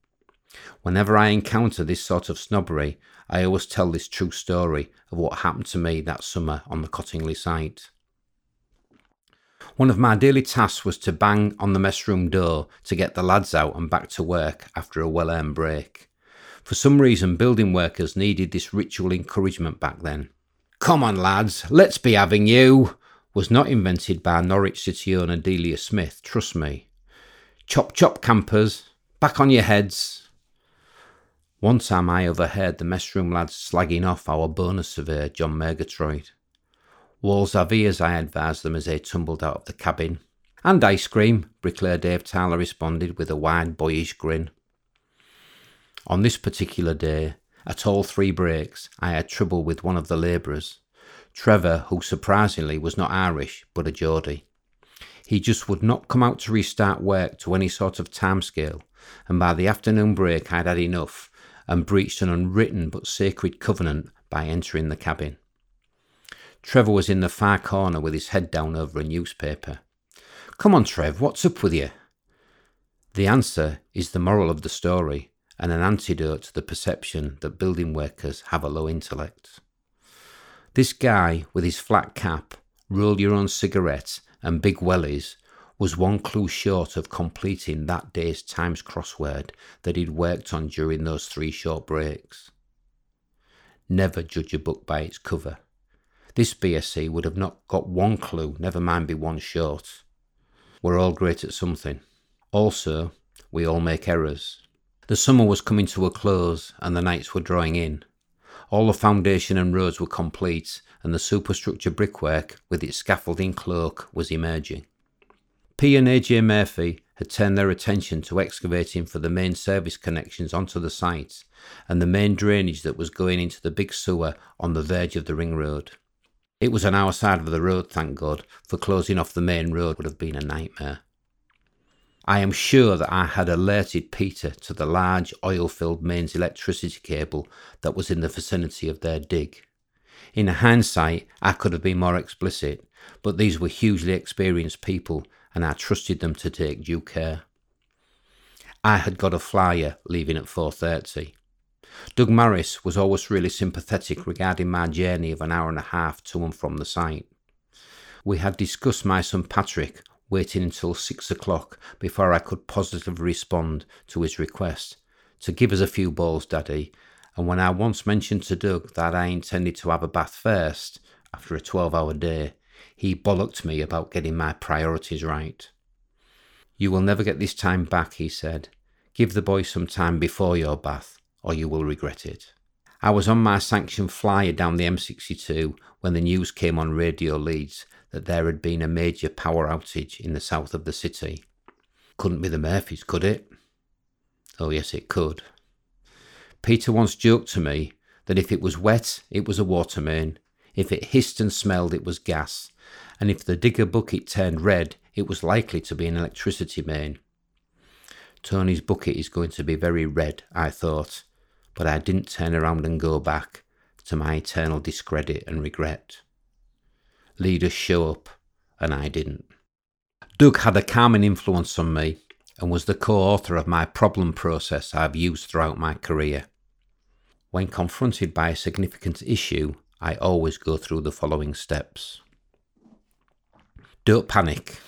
Whenever I encounter this sort of snobbery, I always tell this true story of what happened to me that summer on the Cottingley site. One of my daily tasks was to bang on the mess room door to get the lads out and back to work after a well earned break. For some reason, building workers needed this ritual encouragement back then. Come on, lads, let's be having you, was not invented by Norwich City owner Delia Smith, trust me. Chop chop campers, back on your heads. One time I overheard the mess room lads slagging off our bonus surveyor, John Murgatroyd. Walls are as I advised them as they tumbled out of the cabin. And ice cream, Bricklayer Dave Tyler responded with a wide, boyish grin. On this particular day, at all three breaks, I had trouble with one of the labourers, Trevor, who surprisingly was not Irish but a Geordie. He just would not come out to restart work to any sort of timescale, and by the afternoon break I'd had enough and breached an unwritten but sacred covenant by entering the cabin. Trevor was in the far corner with his head down over a newspaper. Come on, Trev, what's up with you? The answer is the moral of the story and an antidote to the perception that building workers have a low intellect. This guy with his flat cap, roll your own cigarette, and big wellies was one clue short of completing that day's Times crossword that he'd worked on during those three short breaks. Never judge a book by its cover. This BSc would have not got one clue, never mind be one short. We're all great at something. Also, we all make errors. The summer was coming to a close and the nights were drawing in. All the foundation and roads were complete, and the superstructure brickwork, with its scaffolding cloak, was emerging. P and AJ Murphy had turned their attention to excavating for the main service connections onto the site and the main drainage that was going into the big sewer on the verge of the ring road. It was on our side of the road, thank God, for closing off the main road would have been a nightmare. I am sure that I had alerted Peter to the large oil filled mains electricity cable that was in the vicinity of their dig. In hindsight, I could have been more explicit, but these were hugely experienced people and I trusted them to take due care. I had got a flyer leaving at 4:30. Doug Morris was always really sympathetic regarding my journey of an hour and a half to and from the site. We had discussed my son Patrick waiting until six o'clock before I could positively respond to his request to give us a few balls, Daddy. And when I once mentioned to Doug that I intended to have a bath first, after a 12 hour day, he bollocked me about getting my priorities right. You will never get this time back, he said. Give the boy some time before your bath, or you will regret it. I was on my sanctioned flyer down the M62 when the news came on Radio Leeds that there had been a major power outage in the south of the city. Couldn't be the Murphys, could it? Oh, yes, it could. Peter once joked to me that if it was wet, it was a water main, if it hissed and smelled, it was gas, and if the digger bucket turned red, it was likely to be an electricity main. Tony's bucket is going to be very red, I thought, but I didn't turn around and go back, to my eternal discredit and regret leaders show up, and I didn't. Doug had a calming influence on me and was the co author of my problem process I've used throughout my career. When confronted by a significant issue, I always go through the following steps. Don't panic.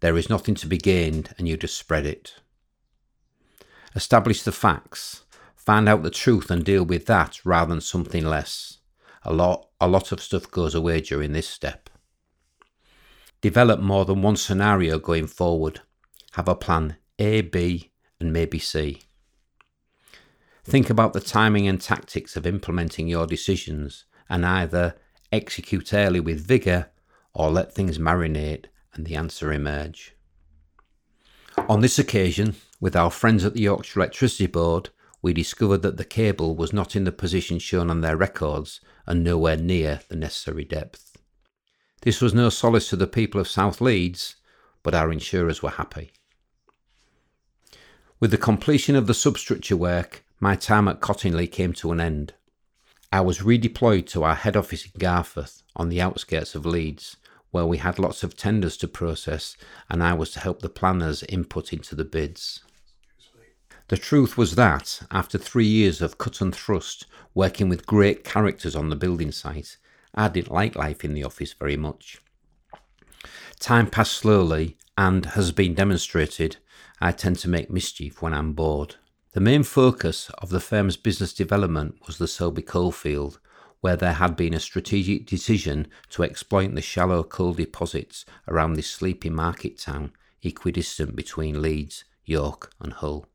There is nothing to be gained, and you just spread it. Establish the facts. Find out the truth and deal with that rather than something less. A lot, a lot of stuff goes away during this step. Develop more than one scenario going forward. Have a plan A, B, and maybe C. Think about the timing and tactics of implementing your decisions and either execute early with vigour or let things marinate and the answer emerge. On this occasion, with our friends at the Yorkshire Electricity Board, we discovered that the cable was not in the position shown on their records and nowhere near the necessary depth. This was no solace to the people of South Leeds, but our insurers were happy. With the completion of the substructure work, my time at Cottingley came to an end. I was redeployed to our head office in Garforth, on the outskirts of Leeds, where we had lots of tenders to process and I was to help the planners input into the bids. The truth was that, after three years of cut and thrust, working with great characters on the building site, I didn't like life in the office very much. Time passed slowly, and, has been demonstrated, I tend to make mischief when I'm bored. The main focus of the firm's business development was the Selby coalfield, where there had been a strategic decision to exploit the shallow coal deposits around this sleepy market town, equidistant between Leeds, York, and Hull.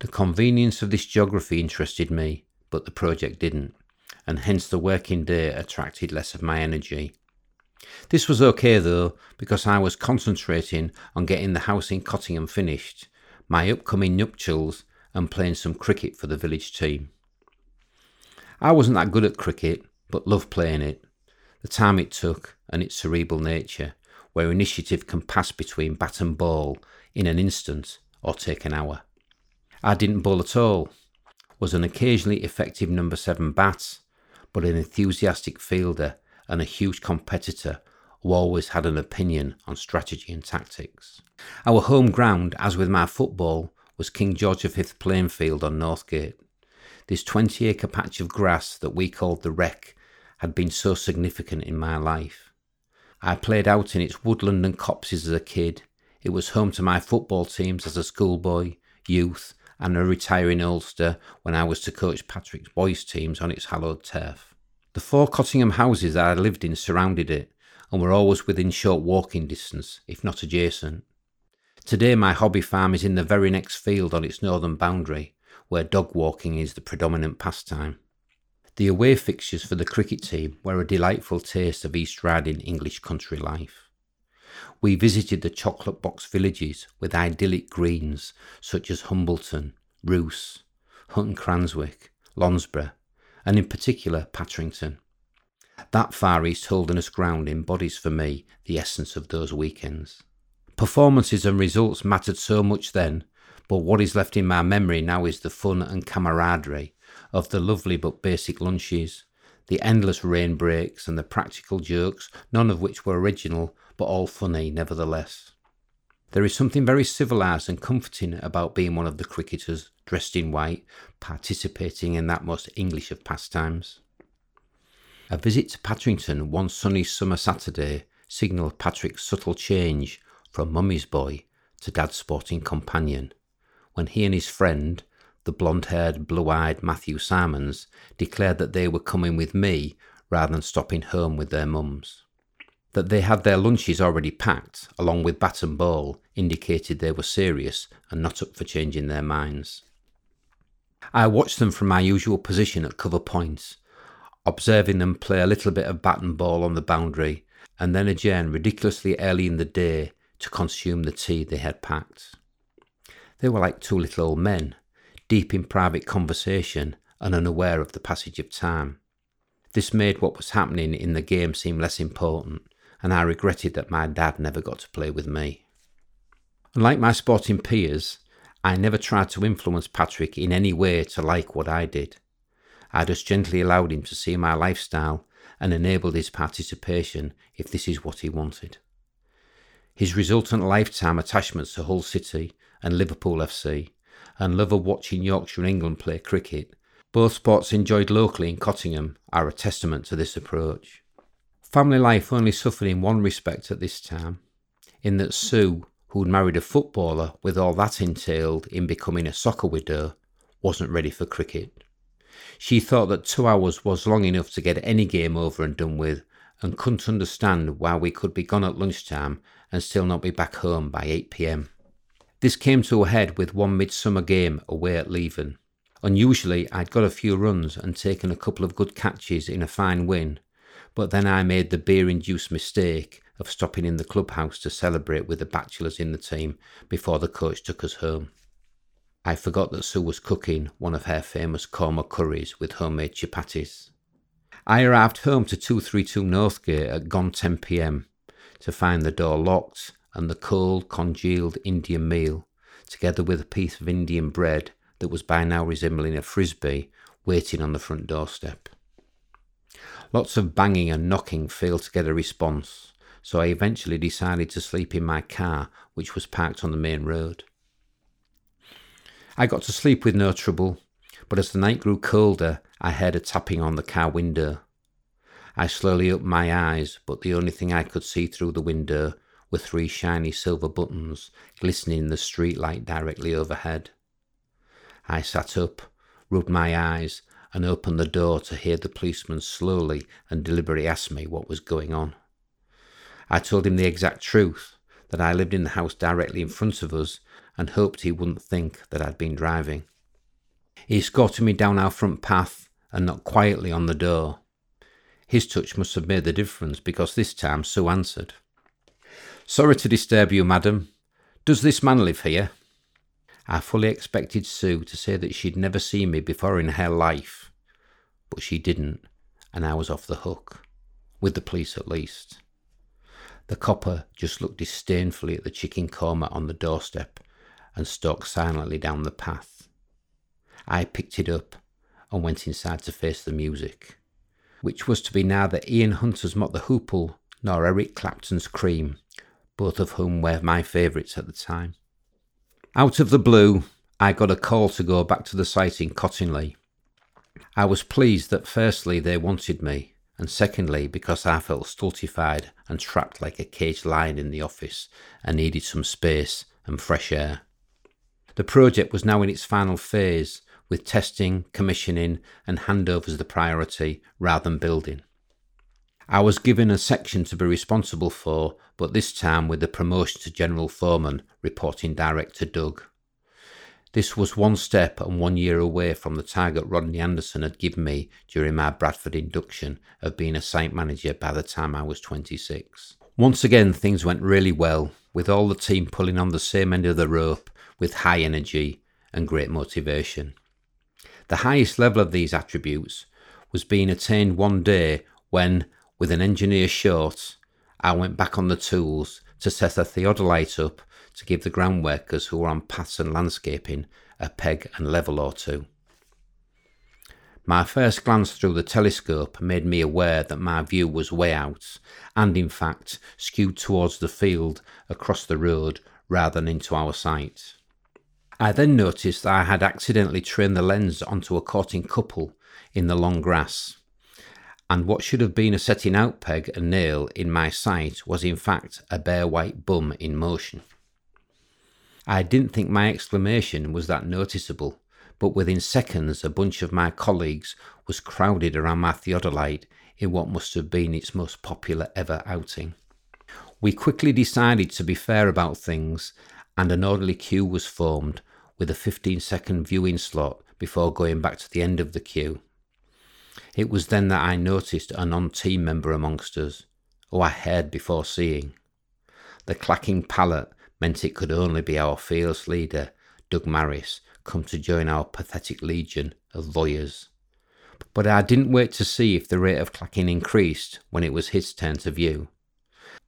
The convenience of this geography interested me, but the project didn't and hence the working day attracted less of my energy. This was okay though, because I was concentrating on getting the house in Cottingham finished, my upcoming nuptials, and playing some cricket for the village team. I wasn't that good at cricket, but loved playing it. The time it took and its cerebral nature, where initiative can pass between bat and ball in an instant or take an hour. I didn't bowl at all, was an occasionally effective number seven bat, but an enthusiastic fielder and a huge competitor who always had an opinion on strategy and tactics. Our home ground, as with my football, was King George V playing field on Northgate. This 20 acre patch of grass that we called the Wreck had been so significant in my life. I played out in its woodland and copses as a kid. It was home to my football teams as a schoolboy, youth, and a retiring Ulster when I was to coach Patrick's boys' teams on its hallowed turf. The four Cottingham houses that I lived in surrounded it and were always within short walking distance, if not adjacent. Today, my hobby farm is in the very next field on its northern boundary, where dog walking is the predominant pastime. The away fixtures for the cricket team were a delightful taste of East Riding English country life. We visited the chocolate box villages with idyllic greens such as Humbleton, Roos, Hutton Cranswick, Lonsborough, and in particular Patrington. That Far East Holderness ground embodies for me the essence of those weekends. Performances and results mattered so much then, but what is left in my memory now is the fun and camaraderie of the lovely but basic lunches, the endless rain breaks, and the practical jokes, none of which were original, but all funny nevertheless. There is something very civilised and comforting about being one of the cricketers, dressed in white, participating in that most English of pastimes. A visit to Patrington one sunny summer Saturday signalled Patrick's subtle change from mummy's boy to dad's sporting companion, when he and his friend, the blonde haired, blue eyed Matthew Simons, declared that they were coming with me rather than stopping home with their mums. That they had their lunches already packed, along with bat and ball, indicated they were serious and not up for changing their minds. I watched them from my usual position at cover points, observing them play a little bit of bat and ball on the boundary, and then adjourn ridiculously early in the day to consume the tea they had packed. They were like two little old men, deep in private conversation and unaware of the passage of time. This made what was happening in the game seem less important, and I regretted that my dad never got to play with me. Unlike my sporting peers, I never tried to influence Patrick in any way to like what I did. I just gently allowed him to see my lifestyle and enabled his participation if this is what he wanted. His resultant lifetime attachments to Hull City and Liverpool FC, and love of watching Yorkshire and England play cricket, both sports enjoyed locally in Cottingham, are a testament to this approach. Family life only suffered in one respect at this time, in that Sue, who'd married a footballer with all that entailed in becoming a soccer widow, wasn't ready for cricket. She thought that two hours was long enough to get any game over and done with, and couldn't understand why we could be gone at lunchtime and still not be back home by 8 pm. This came to a head with one midsummer game away at Leven. Unusually, I'd got a few runs and taken a couple of good catches in a fine win, but then I made the beer induced mistake of stopping in the clubhouse to celebrate with the bachelors in the team before the coach took us home. I forgot that Sue was cooking one of her famous korma curries with homemade chapatis. I arrived home to 232 Northgate at gone 10 pm to find the door locked and the cold, congealed Indian meal, together with a piece of Indian bread that was by now resembling a frisbee, waiting on the front doorstep. Lots of banging and knocking failed to get a response, so I eventually decided to sleep in my car, which was parked on the main road. I got to sleep with no trouble, but as the night grew colder, I heard a tapping on the car window. I slowly opened my eyes, but the only thing I could see through the window were three shiny silver buttons glistening in the streetlight directly overhead. I sat up, rubbed my eyes, and opened the door to hear the policeman slowly and deliberately ask me what was going on. I told him the exact truth that I lived in the house directly in front of us and hoped he wouldn't think that I'd been driving. He escorted me down our front path and knocked quietly on the door. His touch must have made the difference because this time Sue answered. Sorry to disturb you, madam. Does this man live here? I fully expected Sue to say that she'd never seen me before in her life, but she didn't, and I was off the hook, with the police at least. The copper just looked disdainfully at the chicken korma on the doorstep and stalked silently down the path. I picked it up and went inside to face the music, which was to be neither Ian Hunter's Mott the Hoople nor Eric Clapton's Cream, both of whom were my favourites at the time. Out of the blue, I got a call to go back to the site in Cottingley. I was pleased that firstly they wanted me, and secondly because I felt stultified and trapped like a caged lion in the office and needed some space and fresh air. The project was now in its final phase, with testing, commissioning, and handovers the priority rather than building. I was given a section to be responsible for, but this time with the promotion to General Foreman, reporting direct to Doug. This was one step and one year away from the target Rodney Anderson had given me during my Bradford induction of being a site manager by the time I was 26. Once again, things went really well, with all the team pulling on the same end of the rope with high energy and great motivation. The highest level of these attributes was being attained one day when, with an engineer short, I went back on the tools to set a theodolite up to give the ground workers who were on paths and landscaping a peg and level or two. My first glance through the telescope made me aware that my view was way out, and in fact skewed towards the field across the road rather than into our site. I then noticed that I had accidentally trained the lens onto a courting couple in the long grass, and what should have been a setting out peg and nail in my sight was in fact a bare white bum in motion. I didn't think my exclamation was that noticeable, but within seconds a bunch of my colleagues was crowded around my theodolite in what must have been its most popular ever outing. We quickly decided to be fair about things, and an orderly queue was formed with a 15 second viewing slot before going back to the end of the queue. It was then that I noticed a non team member amongst us, who I heard before seeing. The clacking palate meant it could only be our fearless leader, Doug Maris, come to join our pathetic legion of voyeurs. But I didn't wait to see if the rate of clacking increased when it was his turn to view.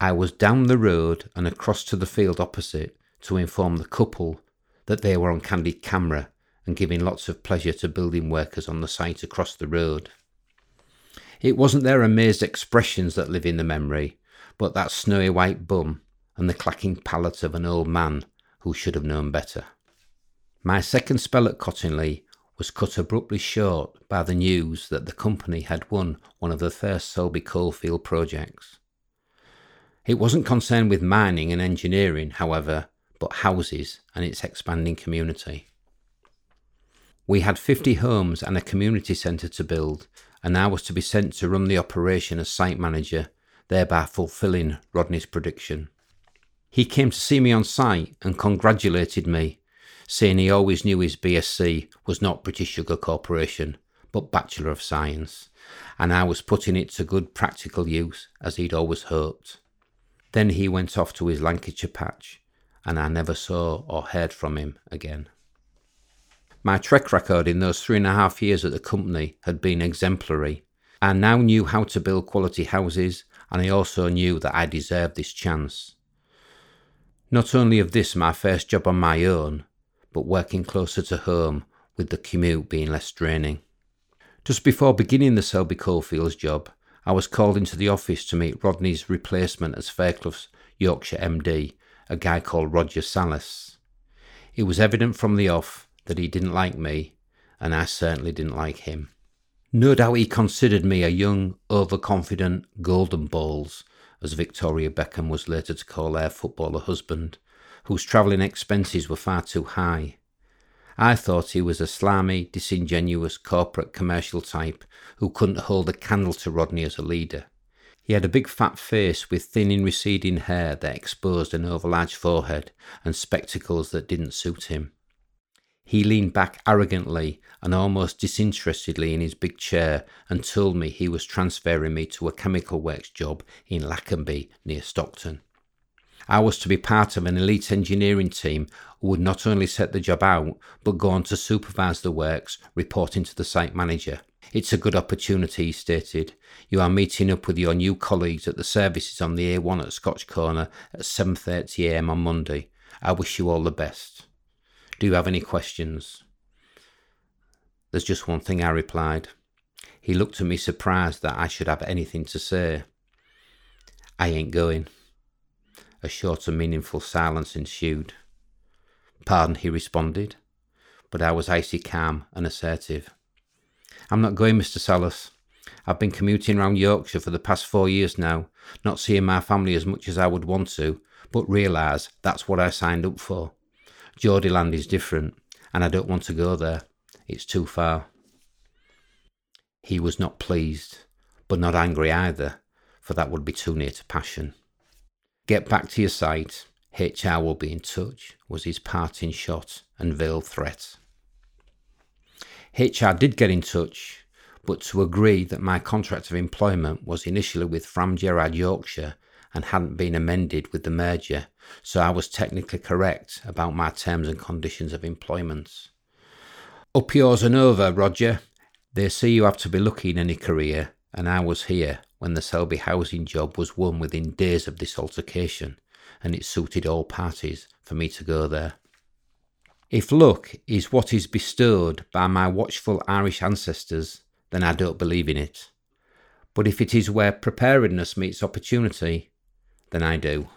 I was down the road and across to the field opposite to inform the couple that they were on candid camera and giving lots of pleasure to building workers on the site across the road. It wasn't their amazed expressions that live in the memory, but that snowy white bum and the clacking palate of an old man who should have known better. My second spell at Cottingley was cut abruptly short by the news that the company had won one of the first Selby coalfield projects. It wasn't concerned with mining and engineering, however, but houses and its expanding community. We had 50 homes and a community centre to build, and I was to be sent to run the operation as site manager, thereby fulfilling Rodney's prediction. He came to see me on site and congratulated me saying he always knew his BSc was not British Sugar Corporation, but Bachelor of Science, and I was putting it to good practical use as he'd always hoped. Then he went off to his Lancashire patch, and I never saw or heard from him again. My track record in those three and a half years at the company had been exemplary. I now knew how to build quality houses, and I also knew that I deserved this chance. Not only of this my first job on my own, but working closer to home with the commute being less draining. Just before beginning the Selby Coalfields job, I was called into the office to meet Rodney's replacement as Fairclough's Yorkshire MD, a guy called Roger Salas. It was evident from the off that he didn't like me, and I certainly didn't like him. No doubt he considered me a young, overconfident golden balls, as Victoria Beckham was later to call her footballer husband, whose travelling expenses were far too high. I thought he was a slimy, disingenuous corporate commercial type who couldn't hold a candle to Rodney as a leader. He had a big fat face with thinning receding hair that exposed an overlarge forehead and spectacles that didn't suit him. He leaned back arrogantly and almost disinterestedly in his big chair and told me he was transferring me to a chemical works job in Lackenby near Stockton. I was to be part of an elite engineering team who would not only set the job out, but go on to supervise the works, reporting to the site manager. It's a good opportunity, he stated. You are meeting up with your new colleagues at the services on the A1 at Scotch Corner at 7.30am on Monday. I wish you all the best. Do you have any questions? There's just one thing, I replied. He looked at me surprised that I should have anything to say. I ain't going. A short and meaningful silence ensued. Pardon, he responded, but I was icy calm and assertive. I'm not going, Mr. Salas. I've been commuting round Yorkshire for the past four years now, not seeing my family as much as I would want to, but realise that's what I signed up for. Geordieland is different, and I don't want to go there. It's too far. He was not pleased, but not angry either, for that would be too near to passion. Get back to your site. HR will be in touch, was his parting shot and veiled threat. HR did get in touch, but to agree that my contract of employment was initially with Fram Gerrard Yorkshire and hadn't been amended with the merger, so I was technically correct about my terms and conditions of employment. Up yours and over, Roger. They say you have to be lucky in any career, and I was here when the Selby housing job was won within days of this altercation, and it suited all parties for me to go there. If luck is what is bestowed by my watchful Irish ancestors, then I don't believe in it. But if it is where preparedness meets opportunity, then I do.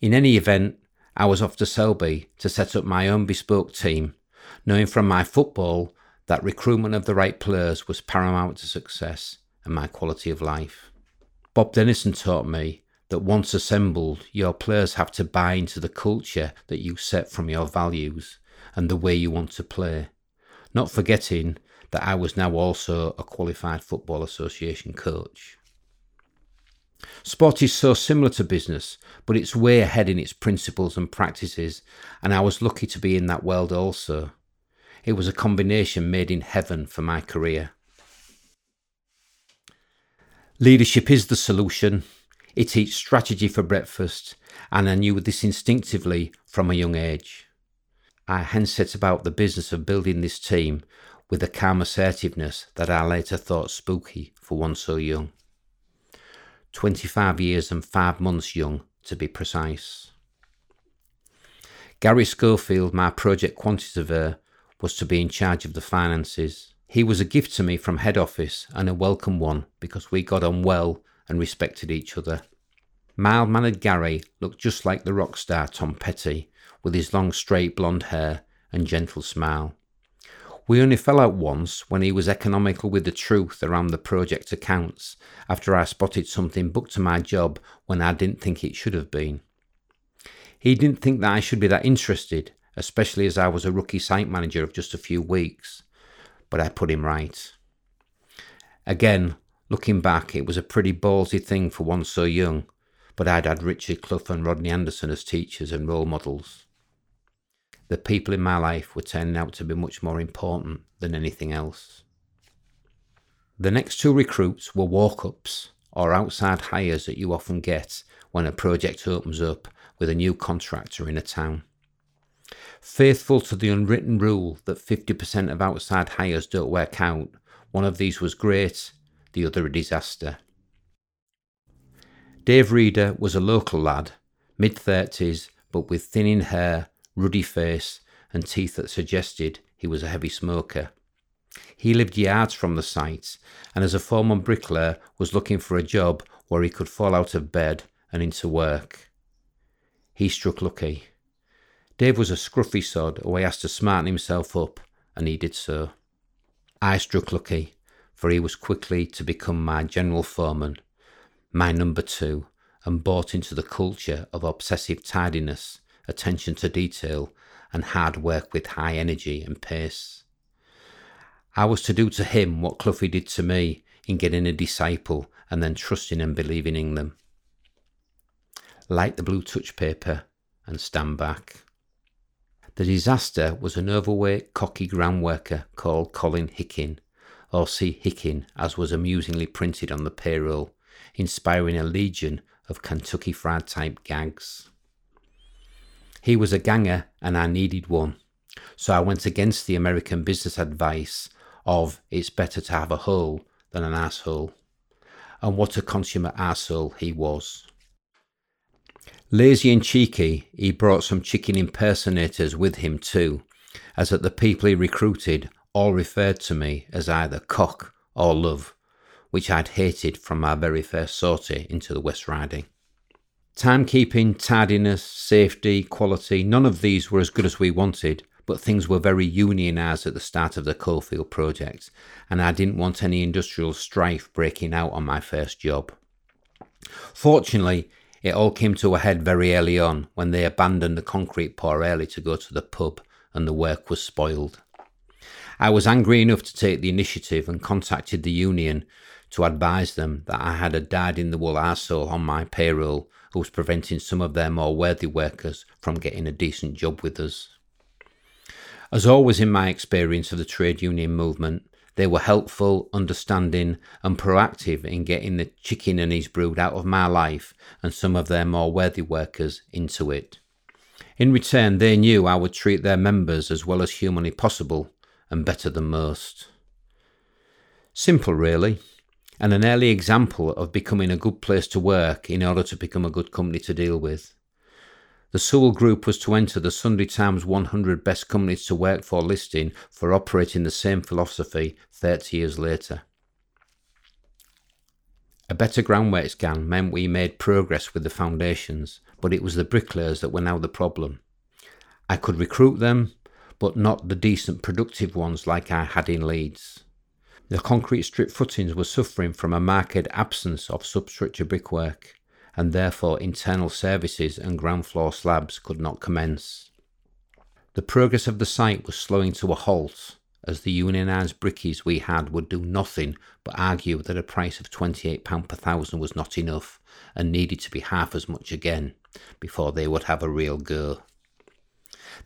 In any event, I was off to Selby to set up my own bespoke team, knowing from my football that recruitment of the right players was paramount to success and my quality of life. Bob Dennison taught me that once assembled, your players have to buy into the culture that you set from your values and the way you want to play. Not forgetting that I was now also a qualified Football Association coach. Sport is so similar to business, but it's way ahead in its principles and practices, and I was lucky to be in that world also. It was a combination made in heaven for my career. Leadership is the solution, it eats strategy for breakfast, and I knew this instinctively from a young age. I hence set about the business of building this team with a calm assertiveness that I later thought spooky for one so young. 25 years and 5 months young, to be precise. Gary Schofield, my project quantitator, was to be in charge of the finances. He was a gift to me from head office and a welcome one because we got on well and respected each other. Mild mannered Gary looked just like the rock star Tom Petty, with his long straight blonde hair and gentle smile. We only fell out once when he was economical with the truth around the project accounts after I spotted something booked to my job when I didn't think it should have been. He didn't think that I should be that interested, especially as I was a rookie site manager of just a few weeks, but I put him right. Again, Looking back, it was a pretty ballsy thing for one so young, but I'd had Richard Clough and Rodney Anderson as teachers and role models. The people in my life were turning out to be much more important than anything else. The next two recruits were walk ups, or outside hires that you often get when a project opens up with a new contractor in a town. Faithful to the unwritten rule that 50% of outside hires don't work out, one of these was great the other a disaster. Dave Reeder was a local lad, mid thirties, but with thinning hair, ruddy face, and teeth that suggested he was a heavy smoker. He lived yards from the site, and as a foreman bricklayer was looking for a job where he could fall out of bed and into work. He struck lucky. Dave was a scruffy sod who I asked to smarten himself up, and he did so. I struck lucky for he was quickly to become my general foreman, my number two, and bought into the culture of obsessive tidiness, attention to detail, and hard work with high energy and pace. I was to do to him what Cloughie did to me in getting a disciple and then trusting and believing in them. Light the blue touch paper and stand back. The disaster was an overweight, cocky ground worker called Colin Hickin, or C. Hickin, as was amusingly printed on the payroll, inspiring a legion of Kentucky Fried type gags. He was a ganger and I needed one, so I went against the American business advice of it's better to have a hole than an asshole. And what a consummate asshole he was. Lazy and cheeky, he brought some chicken impersonators with him too, as that the people he recruited all referred to me as either cock or love, which I'd hated from my very first sortie into the West Riding. Timekeeping, tidiness, safety, quality, none of these were as good as we wanted, but things were very unionised at the start of the Coalfield project, and I didn't want any industrial strife breaking out on my first job. Fortunately, it all came to a head very early on when they abandoned the concrete pour early to go to the pub and the work was spoiled. I was angry enough to take the initiative and contacted the union to advise them that I had a dad in the wool arsehole on my payroll who was preventing some of their more worthy workers from getting a decent job with us. As always in my experience of the trade union movement, they were helpful, understanding, and proactive in getting the chicken and his brood out of my life and some of their more worthy workers into it. In return, they knew I would treat their members as well as humanly possible and better than most. Simple, really. And an early example of becoming a good place to work in order to become a good company to deal with. The Sewell Group was to enter the Sunday Times 100 Best Companies to Work For listing for operating the same philosophy 30 years later. A better groundwork scan meant we made progress with the foundations, but it was the bricklayers that were now the problem. I could recruit them, but not the decent productive ones like I had in Leeds. The concrete strip footings were suffering from a marked absence of substructure brickwork, and therefore internal services and ground floor slabs could not commence. The progress of the site was slowing to a halt, as the unionised brickies we had would do nothing but argue that a price of £28 per thousand was not enough and needed to be half as much again before they would have a real go.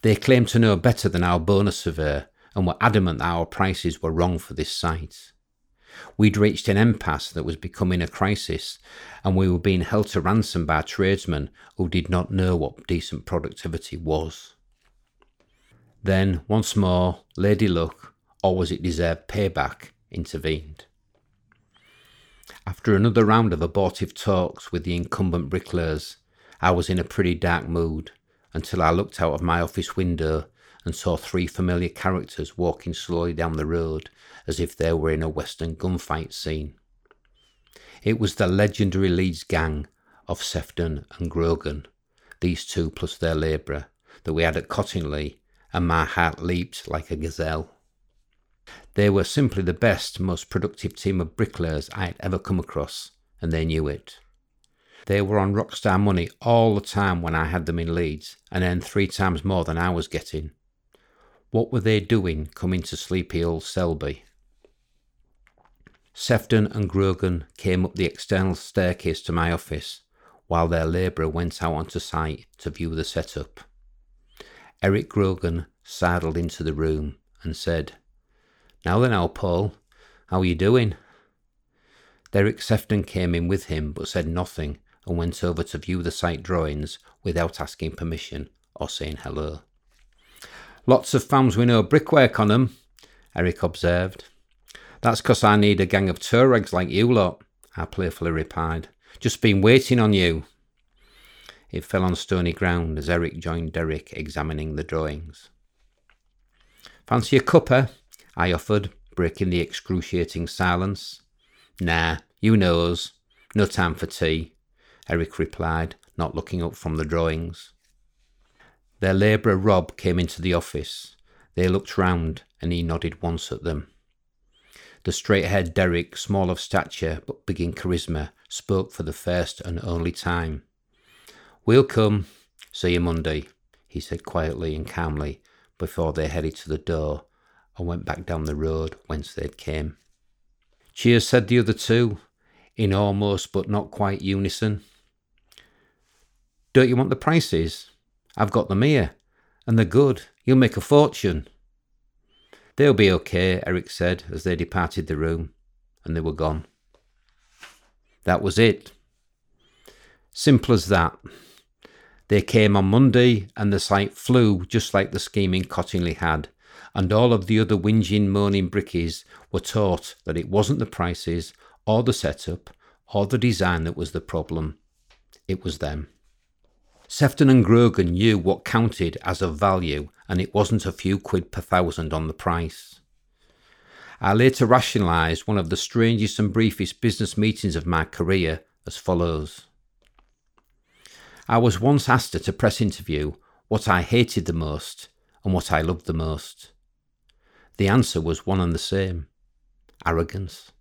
They claimed to know better than our bonus surveyor and were adamant that our prices were wrong for this site. We'd reached an impasse that was becoming a crisis, and we were being held to ransom by tradesmen who did not know what decent productivity was. Then, once more, Lady Luck, or was it deserved payback, intervened. After another round of abortive talks with the incumbent bricklayers, I was in a pretty dark mood until I looked out of my office window and saw three familiar characters walking slowly down the road as if they were in a western gunfight scene. It was the legendary Leeds gang of Sefton and Grogan, these two plus their labourer, that we had at Cottingley, and my heart leaped like a gazelle. They were simply the best, most productive team of bricklayers I had ever come across, and they knew it. They were on rockstar money all the time when I had them in Leeds, and earned three times more than I was getting. What were they doing coming to sleepy old Selby? Sefton and Grogan came up the external staircase to my office, while their labourer went out onto site to view the setup. Eric Grogan sidled into the room and said, Now then, old Paul, how are you doing? Derek Sefton came in with him but said nothing and went over to view the site drawings without asking permission or saying hello. Lots of farms with no brickwork on 'em, Eric observed. That's 'cause I need a gang of Tuaregs like you lot, I playfully replied. Just been waiting on you. It fell on stony ground as Eric joined Derek examining the drawings. Fancy a cuppa? I offered, breaking the excruciating silence. Nah, you knows. No time for tea, Eric replied, not looking up from the drawings. Their labourer Rob came into the office. They looked round, and he nodded once at them. The straight haired Derek, small of stature but big in charisma, spoke for the first and only time. We'll come. See you Monday, he said quietly and calmly before they headed to the door and went back down the road whence they'd came. Cheers, said the other two, in almost but not quite unison. Don't you want the prices? I've got them here, and they're good. You'll make a fortune. They'll be okay, Eric said as they departed the room, and they were gone. That was it. Simple as that. They came on Monday, and the site flew just like the scheming Cottingley had, and all of the other whinging, moaning brickies were taught that it wasn't the prices, or the setup, or the design that was the problem. It was them. Sefton and Grogan knew what counted as of value, and it wasn't a few quid per thousand on the price. I later rationalised one of the strangest and briefest business meetings of my career as follows. I was once asked at a press interview what I hated the most and what I loved the most. The answer was one and the same arrogance.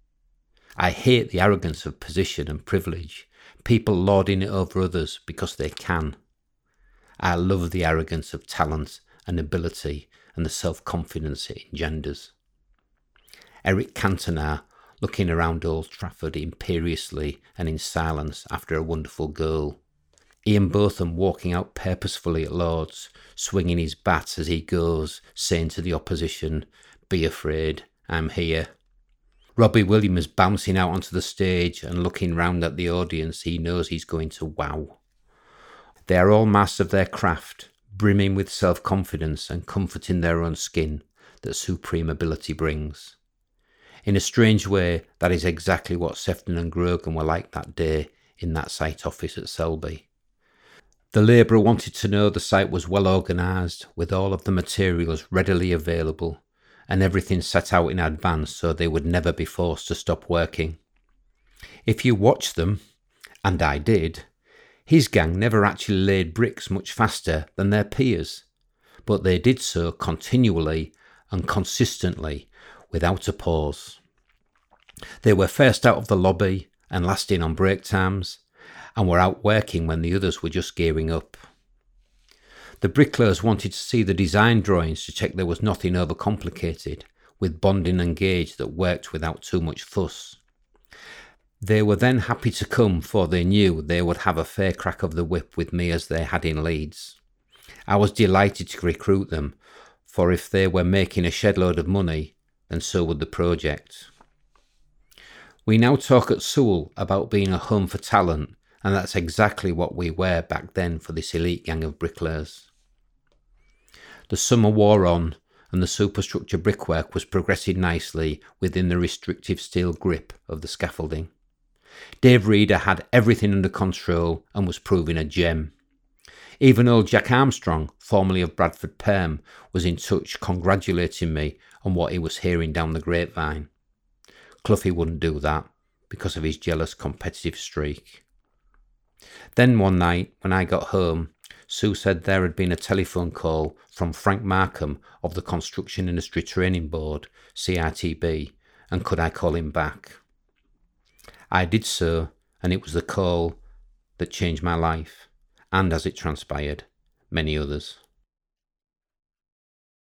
I hate the arrogance of position and privilege people lording it over others because they can. I love the arrogance of talent and ability and the self confidence it engenders. Eric Cantona looking around Old Trafford imperiously and in silence after a wonderful goal. Ian Botham walking out purposefully at Lords, swinging his bat as he goes, saying to the opposition, Be afraid, I'm here. Robbie Williams is bouncing out onto the stage and looking round at the audience, he knows he's going to wow. They are all masters of their craft, brimming with self confidence and comfort in their own skin that supreme ability brings. In a strange way, that is exactly what Sefton and Grogan were like that day in that site office at Selby. The labourer wanted to know the site was well organised, with all of the materials readily available, and everything set out in advance so they would never be forced to stop working. If you watch them, and I did, his gang never actually laid bricks much faster than their peers, but they did so continually and consistently without a pause. They were first out of the lobby and last in on break times, and were out working when the others were just gearing up. The bricklayers wanted to see the design drawings to check there was nothing overcomplicated, with bonding and gauge that worked without too much fuss. They were then happy to come, for they knew they would have a fair crack of the whip with me as they had in Leeds. I was delighted to recruit them, for if they were making a shed load of money, then so would the project. We now talk at Sewell about being a home for talent and that's exactly what we were back then for this elite gang of bricklayers. The summer wore on, and the superstructure brickwork was progressing nicely within the restrictive steel grip of the scaffolding. Dave Reeder had everything under control and was proving a gem. Even old Jack Armstrong, formerly of Bradford Perm, was in touch, congratulating me on what he was hearing down the grapevine. Cloughie wouldn't do that because of his jealous competitive streak. Then one night, when I got home, Sue said there had been a telephone call from Frank Markham of the Construction Industry Training Board, CITB, and could I call him back? I did so, and it was the call that changed my life, and as it transpired, many others.